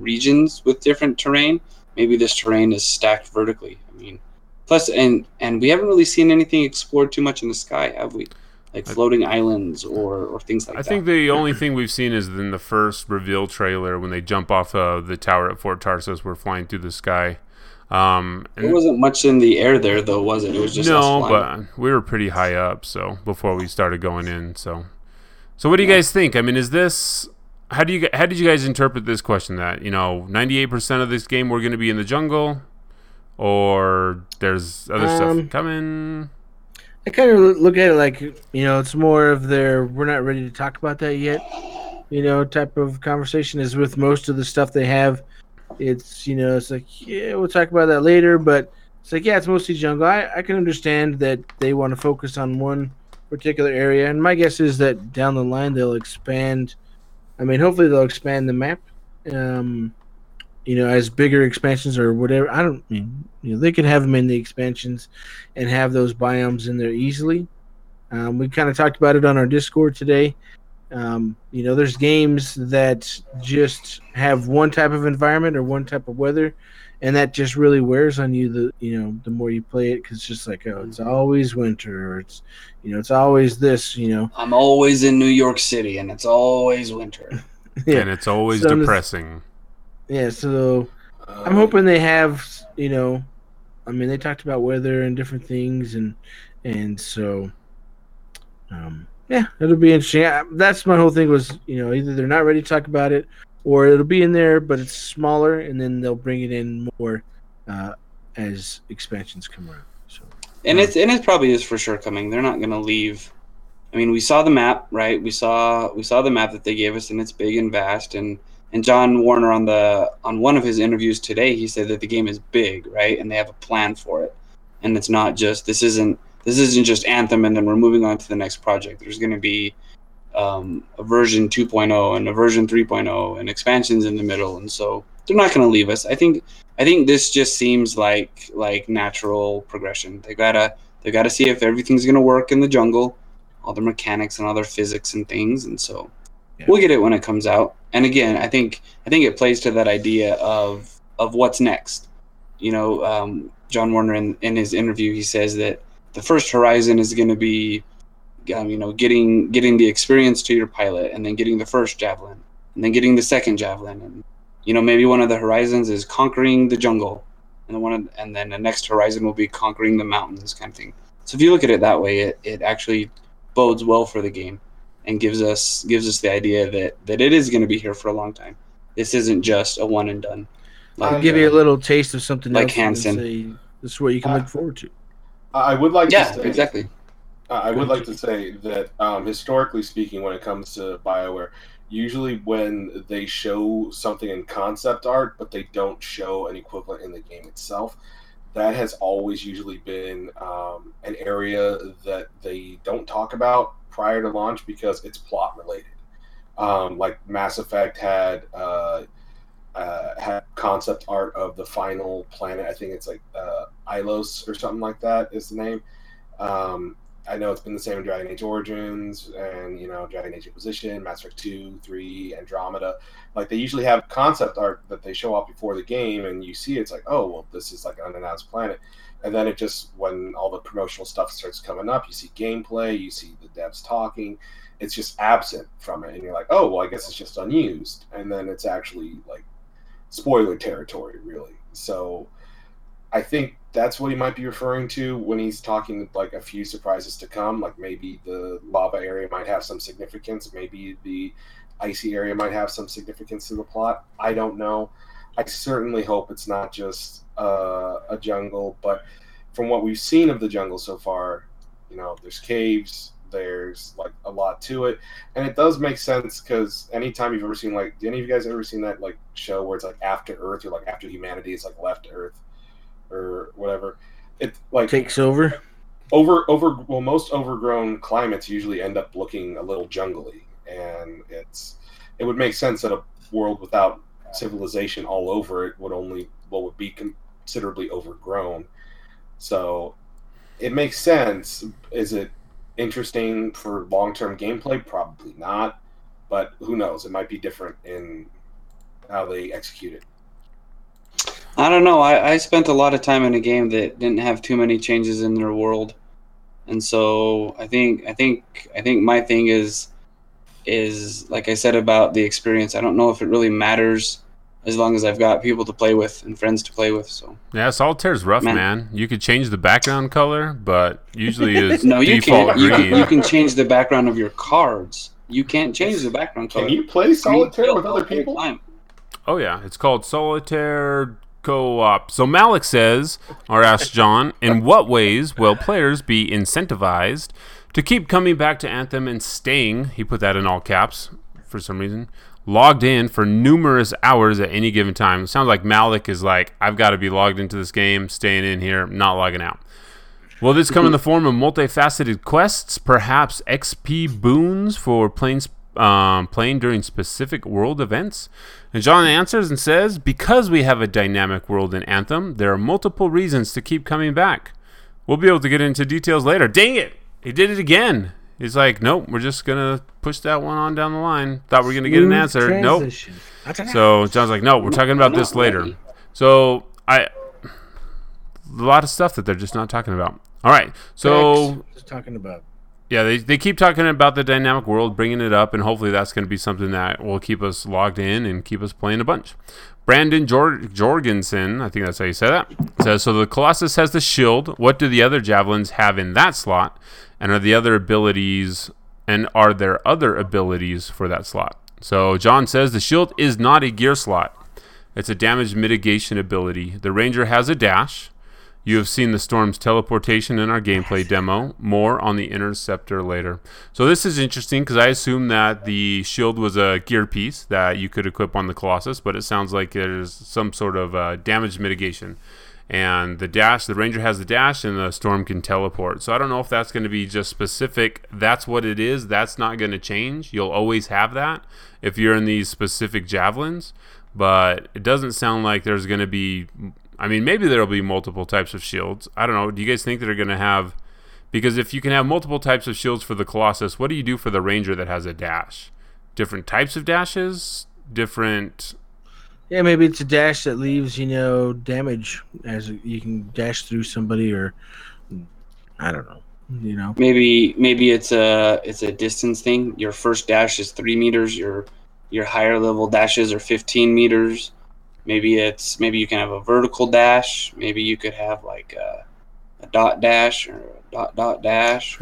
regions with different terrain. Maybe this terrain is stacked vertically. I mean, plus and and we haven't really seen anything explored too much in the sky, have we? Like I- floating islands or or things like I that. I think the only thing we've seen is in the first reveal trailer when they jump off of the tower at Fort Tarsis. We're flying through the sky. Um, there wasn't much in the air there, though, was it? It was just no, but we were pretty high up, so before we started going in. So, so what do you guys think? I mean, is this how do you how did you guys interpret this question? That you know, ninety eight percent of this game we're going to be in the jungle, or there's other Um, stuff coming. I kind of look at it like you know it's more of their we're not ready to talk about that yet, you know, type of conversation. Is with most of the stuff they have, it's you know it's like yeah we'll talk about that later, but it's like yeah it's mostly jungle. I I can understand that they want to focus on one particular area, and my guess is that down the line they'll expand. I mean, hopefully they'll expand the map. Um, you know, as bigger expansions or whatever. I don't mean you know they can have them in the expansions and have those biomes in there easily. Um, we kind of talked about it on our Discord today. Um, you know, there's games that just have one type of environment or one type of weather, and that just really wears on you. The you know the more you play it, because it's just like oh, it's always winter, or it's you know it's always this. You know, I'm always in New York City, and it's always winter. yeah, And it's always So does- depressing. yeah. So Uh, I'm hoping they have, you know, I mean, they talked about weather and different things, and and so, um, yeah, it'll be interesting. I, that's my whole thing was, you know, either they're not ready to talk about it, or it'll be in there, but it's smaller, and then they'll bring it in more uh, as expansions come around. So and it's and it probably is for sure coming. They're not gonna leave. I mean, we saw the map, right? We saw we saw the map that they gave us, and it's big and vast. And and John Warner on the on one of his interviews today, he said that the game is big, right? And they have a plan for it, and it's not just this isn't this isn't just Anthem, and then we're moving on to the next project. There's going to be um, a version 2.0 and a version 3.0 and expansions in the middle, and so they're not going to leave us. I think I think this just seems like like natural progression. They gotta they gotta see if everything's going to work in the jungle, all the mechanics and all their physics and things, and so Yeah. we'll get it when it comes out. And again, I think I think it plays to that idea of of what's next. You know, um, John Warner in, in his interview, he says that the first horizon is going to be, um, you know, getting getting the experience to your pilot, and then getting the first javelin, and then getting the second javelin, and you know maybe one of the horizons is conquering the jungle, and then one of, and then the next horizon will be conquering the mountains, kind of thing. So if you look at it that way, it, it actually bodes well for the game, and gives us gives us the idea that that it is going to be here for a long time. This isn't just a one and done. I'll I- give you a little taste of something Like else. and Hanson. say, This is what you can Uh, look forward to. I would like Yeah, to say, exactly. Uh, I would like to say that um, historically speaking, when it comes to Bioware, usually when they show something in concept art, but they don't show an equivalent in the game itself, that has always usually been um, an area that they don't talk about prior to launch because it's plot related. Um, like Mass Effect had uh, uh, had concept art of the final planet. I think it's like uh, Ilos or something like that is the name. Um, I know it's been the same in Dragon Age Origins and you know Dragon Age Inquisition, Mass Effect Two, Three, Andromeda. Like they usually have concept art that they show off before the game, and you see it's like, oh well, this is like an unannounced planet. And then it just when all the promotional stuff starts coming up, you see gameplay, you see the devs talking. It's just absent from it, and you're like, oh well, I guess it's just unused. And then it's actually like spoiler territory, really. So I think that's what he might be referring to when he's talking like a few surprises to come. Like maybe the lava area might have some significance. Maybe the icy area might have some significance to the plot. I don't know. I certainly hope it's not just uh, a jungle, but from what we've seen of the jungle so far, you know, there's caves, there's like a lot to it, and it does make sense because anytime you've ever seen like, any of you guys ever seen that like show where it's like after Earth or like after humanity is like left Earth? Or whatever. It like Takes over. over over well most overgrown climates usually end up looking a little jungly and it's it would make sense that a world without civilization all over it would only well would be considerably overgrown. So it makes sense. Is it interesting for long-term gameplay? Probably not but who knows? It might be different in how they execute it I don't know. I, I spent a lot of time in a game that didn't have too many changes in their world, and so I think I think I think my thing is is like I said about the experience. I don't know if it really matters as long as I've got people to play with and friends to play with. So Yeah, Solitaire's rough, man. Man. You could change the background color, but usually it's no, you can't. You can, you can change the background of your cards. You can't change the background color. can you play solitaire Green with other people time. Oh yeah, it's called Solitaire Co-op. So Malik says, or asks John, in what ways will players be incentivized to keep coming back to Anthem and staying? He put that in all caps for some reason. Logged in for numerous hours at any given time. It sounds like Malik is like, I've got to be logged into this game, staying in here, not logging out. Will this come in the form of multifaceted quests, perhaps XP boons for playing um, playing during specific world events? And John answers and says, Because we have a dynamic world in Anthem, there are multiple reasons to keep coming back. We'll be able to get into details later. Dang it! He did it again. He's like, Nope, we're just going to push that one on down the line. Thought we were going to get an answer. Nope. So John's like, No, we're talking about this later. So I. A lot of stuff that they're just not talking about. All right. So just talking about. Yeah, they, they keep talking about the dynamic world, bringing it up, and hopefully that's going to be something that will keep us logged in and keep us playing a bunch. Brandon Jor- Jorgensen, I think that's how you say that, says So the Colossus has the shield. What do the other javelins have in that slot? And are the other abilities, and are there other abilities for that slot? So John says the shield is not a gear slot, it's a damage mitigation ability. The Ranger has a dash. You have seen the storm's teleportation in our gameplay demo. More on the interceptor later. So this is interesting because I assume that the shield was a gear piece that you could equip on the Colossus, but it sounds like there's some sort of uh, damage mitigation. And the dash, the Ranger has the dash, and the Storm can teleport. So I don't know if that's going to be just specific. That's what it is. That's not going to change. You'll always have that if you're in these specific javelins. But it doesn't sound like there's going to be I mean, maybe there'll be multiple types of shields. I don't know. Do you guys think that they're going to have? Because if you can have multiple types of shields for the Colossus, what do you do for the Ranger that has a dash? Different types of dashes, different. Yeah, maybe it's a dash that leaves you know damage as you can dash through somebody, or I don't know. You know, Maybe maybe it's a it's a distance thing. Your first dash is three meters. Your your higher level dashes are fifteen meters. Maybe it's maybe you can have a vertical dash. Maybe you could have like a, a dot dash or a dot dot dash.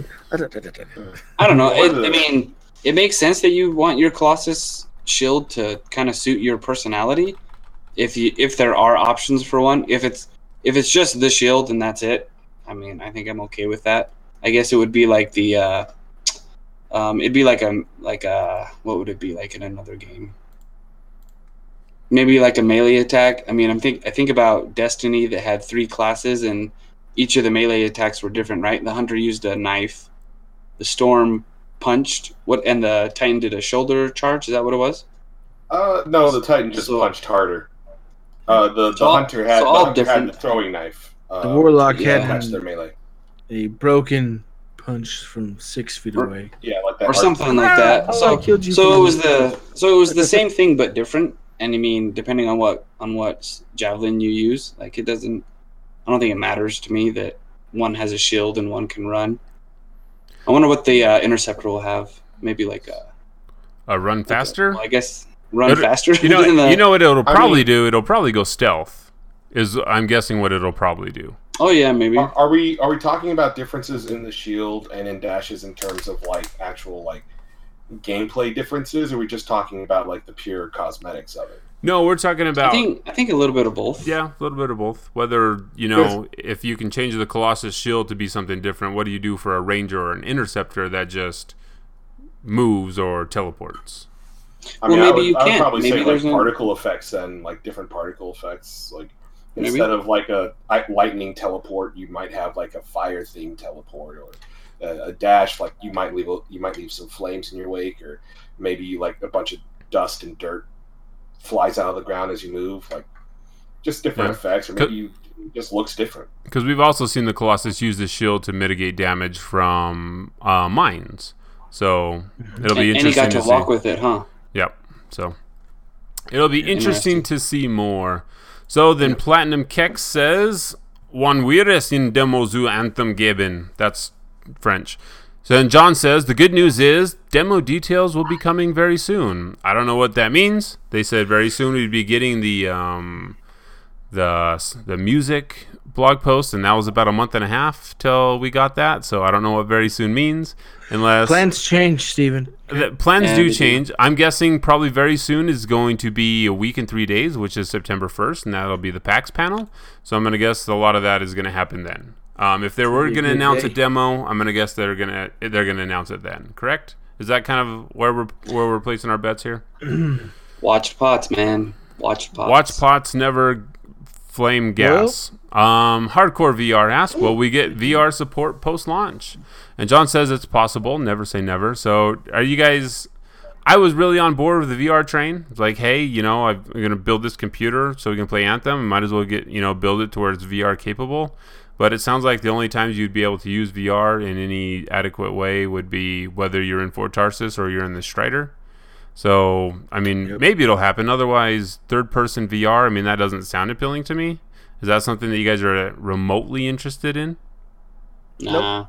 I don't know. It, I mean, it makes sense that you want your Colossus shield to kind of suit your personality. If you if there are options for one, if it's if it's just the shield and that's it, I mean, I think I'm okay with that. I guess it would be like the uh, um, it'd be like a like a what would it be like in another game? Maybe like a melee attack. I mean, I'm think I think about Destiny that had three classes and each of the melee attacks were different, right? The hunter used a knife, the storm punched, what, and the titan did a shoulder charge. Is that what it was? Uh, no, the Titan just So- punched harder. Uh, the, the all- hunter had so the all hunter had different- the throwing knife. Uh, the warlock had catch their melee. a broken punch from six feet Or- away. Yeah, like that. or arc- something like that. So I so it was the so it was the same thing but different. And I mean, depending on what on what javelin you use, like it doesn't. I don't think it matters to me that one has a shield and one can run. I wonder what the uh, interceptor will have. Maybe like a Uh, run like a- faster. well, I guess run It'll- faster. you know, than the- you know what it'll I probably mean- do. It'll probably go stealth. Is I'm guessing what it'll probably do. Oh yeah, maybe. Are, are we are we talking about differences in the shield and in dashes in terms of like actual like gameplay differences, or are we just talking about like the pure cosmetics of it? No, we're talking I about. think I think a little bit of both. Yeah, a little bit of both. Whether you know if you can change the Colossus shield to be something different, what do you do for a Ranger or an Interceptor that just moves or teleports? I Well, mean, I maybe would, you I would can't. probably Maybe say like there's no- particle effects then, like different particle effects. Like Maybe. instead of like a lightning teleport, you might have like a fire theme teleport, or a, a dash. Like you might leave a, you might leave some flames in your wake, or maybe like a bunch of dust and dirt flies out of the ground as you move. Like just different Yeah. effects, or maybe you just looks different. Because we've also seen the Colossus use the shield to mitigate damage from uh, mines. So it'll be and, and he interesting got to, to, walk see. with it, huh? Yep. So it'll be interesting interesting. to see more. So then Platinum Keck says, Wann wir in Demo zu Anthem geben. That's French. So then John says, the good news is demo details will be coming very soon. I don't know what that means. They said very soon we'd be getting the um, the the music blog post, and that was about a month and a half till we got that. So I don't know what very soon means, unless Plans change, Stephen. the plans Yeah, do they do. change. I'm guessing probably very soon is going to be a week and three days, which is September 1st, and that'll be the PAX panel. So I'm going to guess a lot of that is going to happen then. Um, if they were going to good announce a demo, I'm going to guess they're going to they're going to announce it then. Correct? Is that kind of where we're where we're placing our bets here? Watch pots, man. Watch pots. Watch pots never flame gas. Um, Hardcore VR asks, will we get VR support post launch? And John says it's possible. Never say never. So are you guys? I was really on board with the VR train. It's like, hey, you know, I'm gonna build this computer so we can play Anthem. Might as well get you know build it towards VR capable. But it sounds like the only times you'd be able to use VR in any adequate way would be whether you're in Fort Tarsis or you're in the Strider. So, I mean, Yep. maybe it'll happen. Otherwise, third person VR, I mean, that doesn't sound appealing to me. Is that something that you guys are uh, remotely interested in? Nah.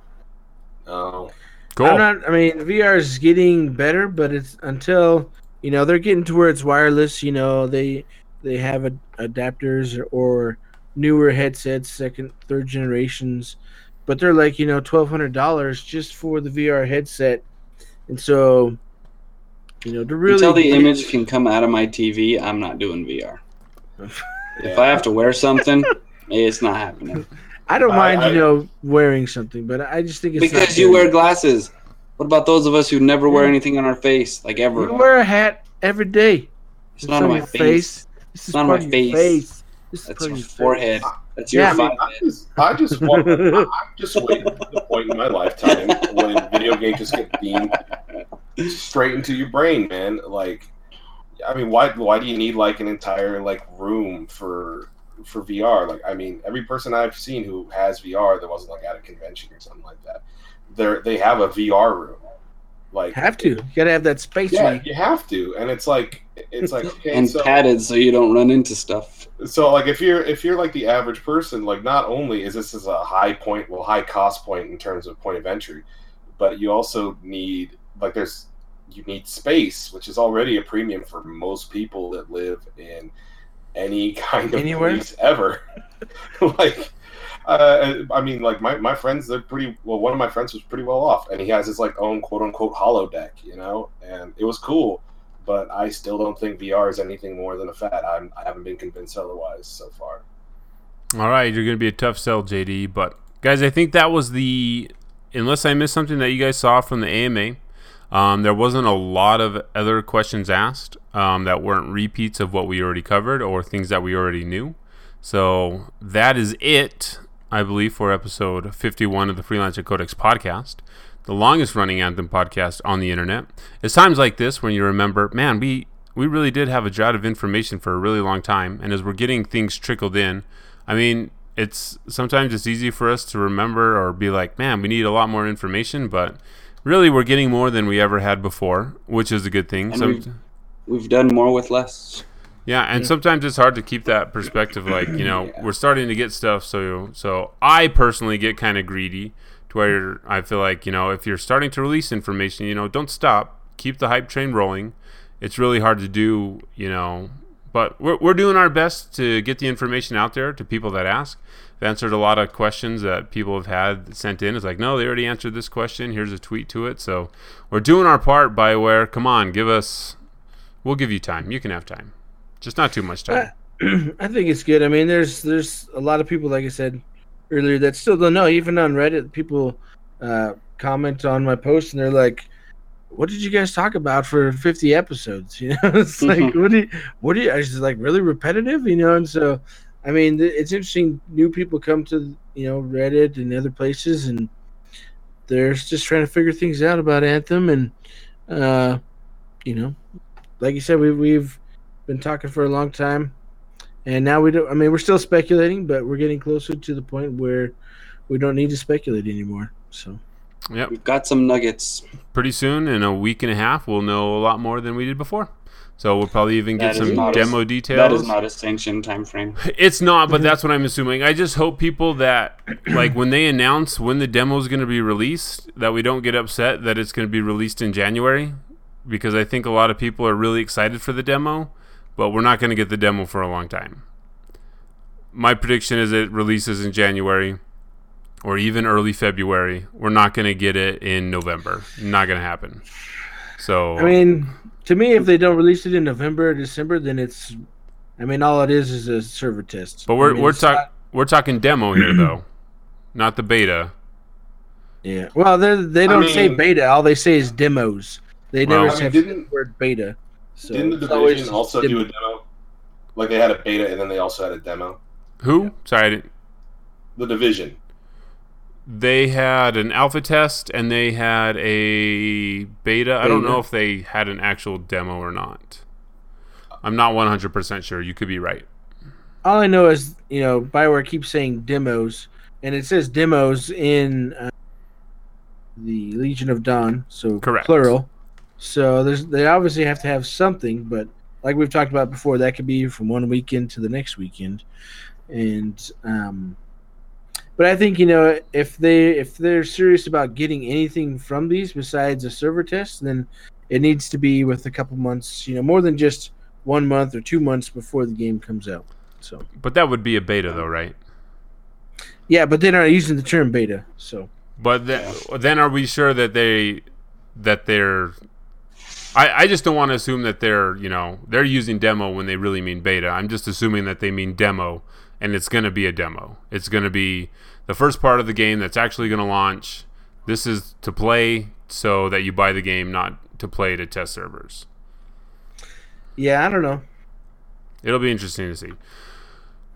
Oh, Cool. I'm not. I mean, VR is getting better, but it's until you know they're getting to where it's wireless. You know, they they have a, adapters or, or newer headsets, second, third generations, but they're like you know twelve hundred dollars just for the VR headset, and so you know to really Until the image can come out of my TV, I'm not doing VR. If I have to wear something, it's not happening. I don't mind, I- you know, wearing something, but I just think it's not because you wear glasses. What about those of us who never wear anything on our face, like ever? You wear a hat every day. It's not on my your face. It's, is not on my of your face. This That's part your your forehead. That's Yeah, your I I, mean, I forehead. just, I just want, I'm just waiting for the point in my lifetime when video games just get beamed straight into your brain, man. Like, I mean, why, why do you need like an entire like room for for VR? Like, I mean, every person I've seen who has VR that wasn't like at a convention or something like that, they they have a VR room. Like, Have to. You gotta have that space. yeah, Yeah. you have to, and it's like, it's like, okay, and so, padded so you don't run into stuff. so like if you're if you're like the average person like not only is this is a high point well high cost point in terms of point of entry but you also need like there's you need space which is already a premium for most people that live in any kind of Anywhere? place ever like uh, I mean, like my, my friends, they're pretty well. One of my friends was pretty well off, and he has his like own quote unquote holodeck, you know, and it was cool. But I still don't think VR is anything more than a fad. I'm, I haven't been convinced otherwise so far. All right, you're going to be a tough sell, JD. But guys, I think that was the. Unless I missed something that you guys saw from the AMA, um, there wasn't a lot of other questions asked um, that weren't repeats of what we already covered or things that we already knew. So that is it, I believe, for episode 51 of the Freelancer Codex podcast, the longest running Anthem podcast on the internet. It's times like this when you remember, man, we we really did have a drought of information for a really long time, and as we're getting things trickled in, I mean, it's sometimes it's easy for us to remember or be like, man, we need a lot more information, but really we're getting more than we ever had before, which is a good thing. And Some- we've- We've done more with less. yeah, and sometimes it's hard to keep that perspective. Like you know, we're starting to get stuff. So so I personally get kind of greedy, to where I feel like you know if you're starting to release information, you know, don't stop. Keep the hype train rolling. It's really hard to do, you know, but we're we're doing our best to get the information out there to people that ask. I've answered a lot of questions that people have had sent in. It's like, no, they already answered this question. Here's a tweet to it. So we're doing our part. BioWare, come on, give us. We'll give you time. You can have time. Just not too much time. I think it's good. I mean, there's there's a lot of people, like I said earlier, that still don't know. Even on Reddit, people uh, comment on my post and they're like, "What did you guys talk about for 50 episodes?" You know, it's like, what do you, what do you? I just like really repetitive, you know. And so, I mean, it's interesting. New people come to you know Reddit and other places, and they're just trying to figure things out about Anthem, and uh, you know, like you said, we we've been talking for a long time and now we don't i mean we're still speculating but we're getting closer to the point where we don't need to speculate anymore so yeah, We've got some nuggets. Pretty soon, in a week and a half, we'll know a lot more than we did before. So we'll probably even get some not a- demo details. That is not a sanctioned time frame. It's not, but that's what I'm assuming. I just hope people that like when they announce when the demo is going to be released, that we don't get upset that it's going to be released in January, because I think a lot of people are really excited for the demo, but we're not going to get the demo for a long time. My prediction is it releases in January or even early February. We're not going to get it in November. Not going to happen. So i mean to me if they don't release it in november or december then it's i mean all it is is a server test But we're I mean, we're talking not- we're talking demo here though, not the beta. yeah well they're, they don't say mean- beta all they say is demos they Well, never I mean, have the word beta so Didn't the it's always division also demo. do a demo? Like they had a beta and then they also had a demo. Who? Sorry, I didn't. The division. They had an alpha test and they had a beta. I don't know if they had an actual demo or not. I'm not 100% sure. You could be right. all I know is you know Bioware keeps saying demos, and it says demos in uh, the Legion of Dawn, so Correct. plural. So there's they obviously have to have something, but like we've talked about before, that could be from one weekend to the next weekend, and um, but I think you know if they if they're serious about getting anything from these besides a server test, then it needs to be with a couple months, you know, more than just one month or two months before the game comes out. So But that would be a beta though, right? yeah, but they're not using the term beta. So But then, then are we sure that they that they're I, I just don't want to assume that they're you know they're using demo when they really mean beta. I'm just assuming that they mean demo, and it's going to be a demo. It's going to be the first part of the game that's actually going to launch. This is to play so that you buy the game, not to play to test servers. Yeah, I don't know. It'll be interesting to see.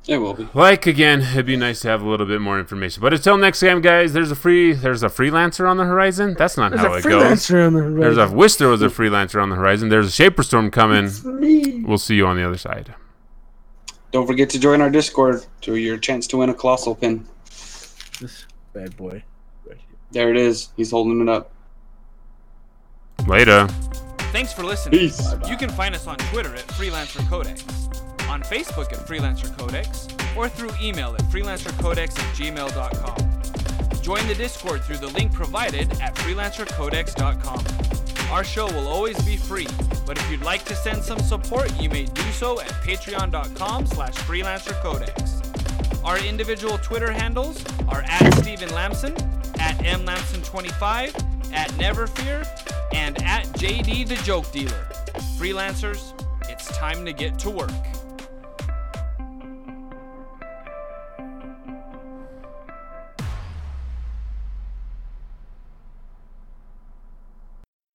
It will be. Like again, it'd be nice to have a little bit more information. But until next time, guys, there's a free there's a freelancer on the horizon. That's not There's how a it goes. freelancer on the horizon. There's a wish there was a freelancer on the horizon. There's a Shaper Storm coming. It's me. We'll see you on the other side. Don't forget to join our Discord to your chance to win a colossal pin. This bad boy. Right here. There it is. He's holding it up. Later. Thanks for listening. Peace. You can find us on Twitter at Freelancer Codex, on Facebook at Freelancer Codex, or through email at freelancercodex at gmail.com. Join the Discord through the link provided at freelancercodex.com. Our show will always be free, but if you'd like to send some support, you may do so at patreon.com slash freelancercodex. Our individual Twitter handles are at Stephen Lamson, at mlamson25, at Neverfear, and at JD the Joke Dealer. Freelancers, it's time to get to work.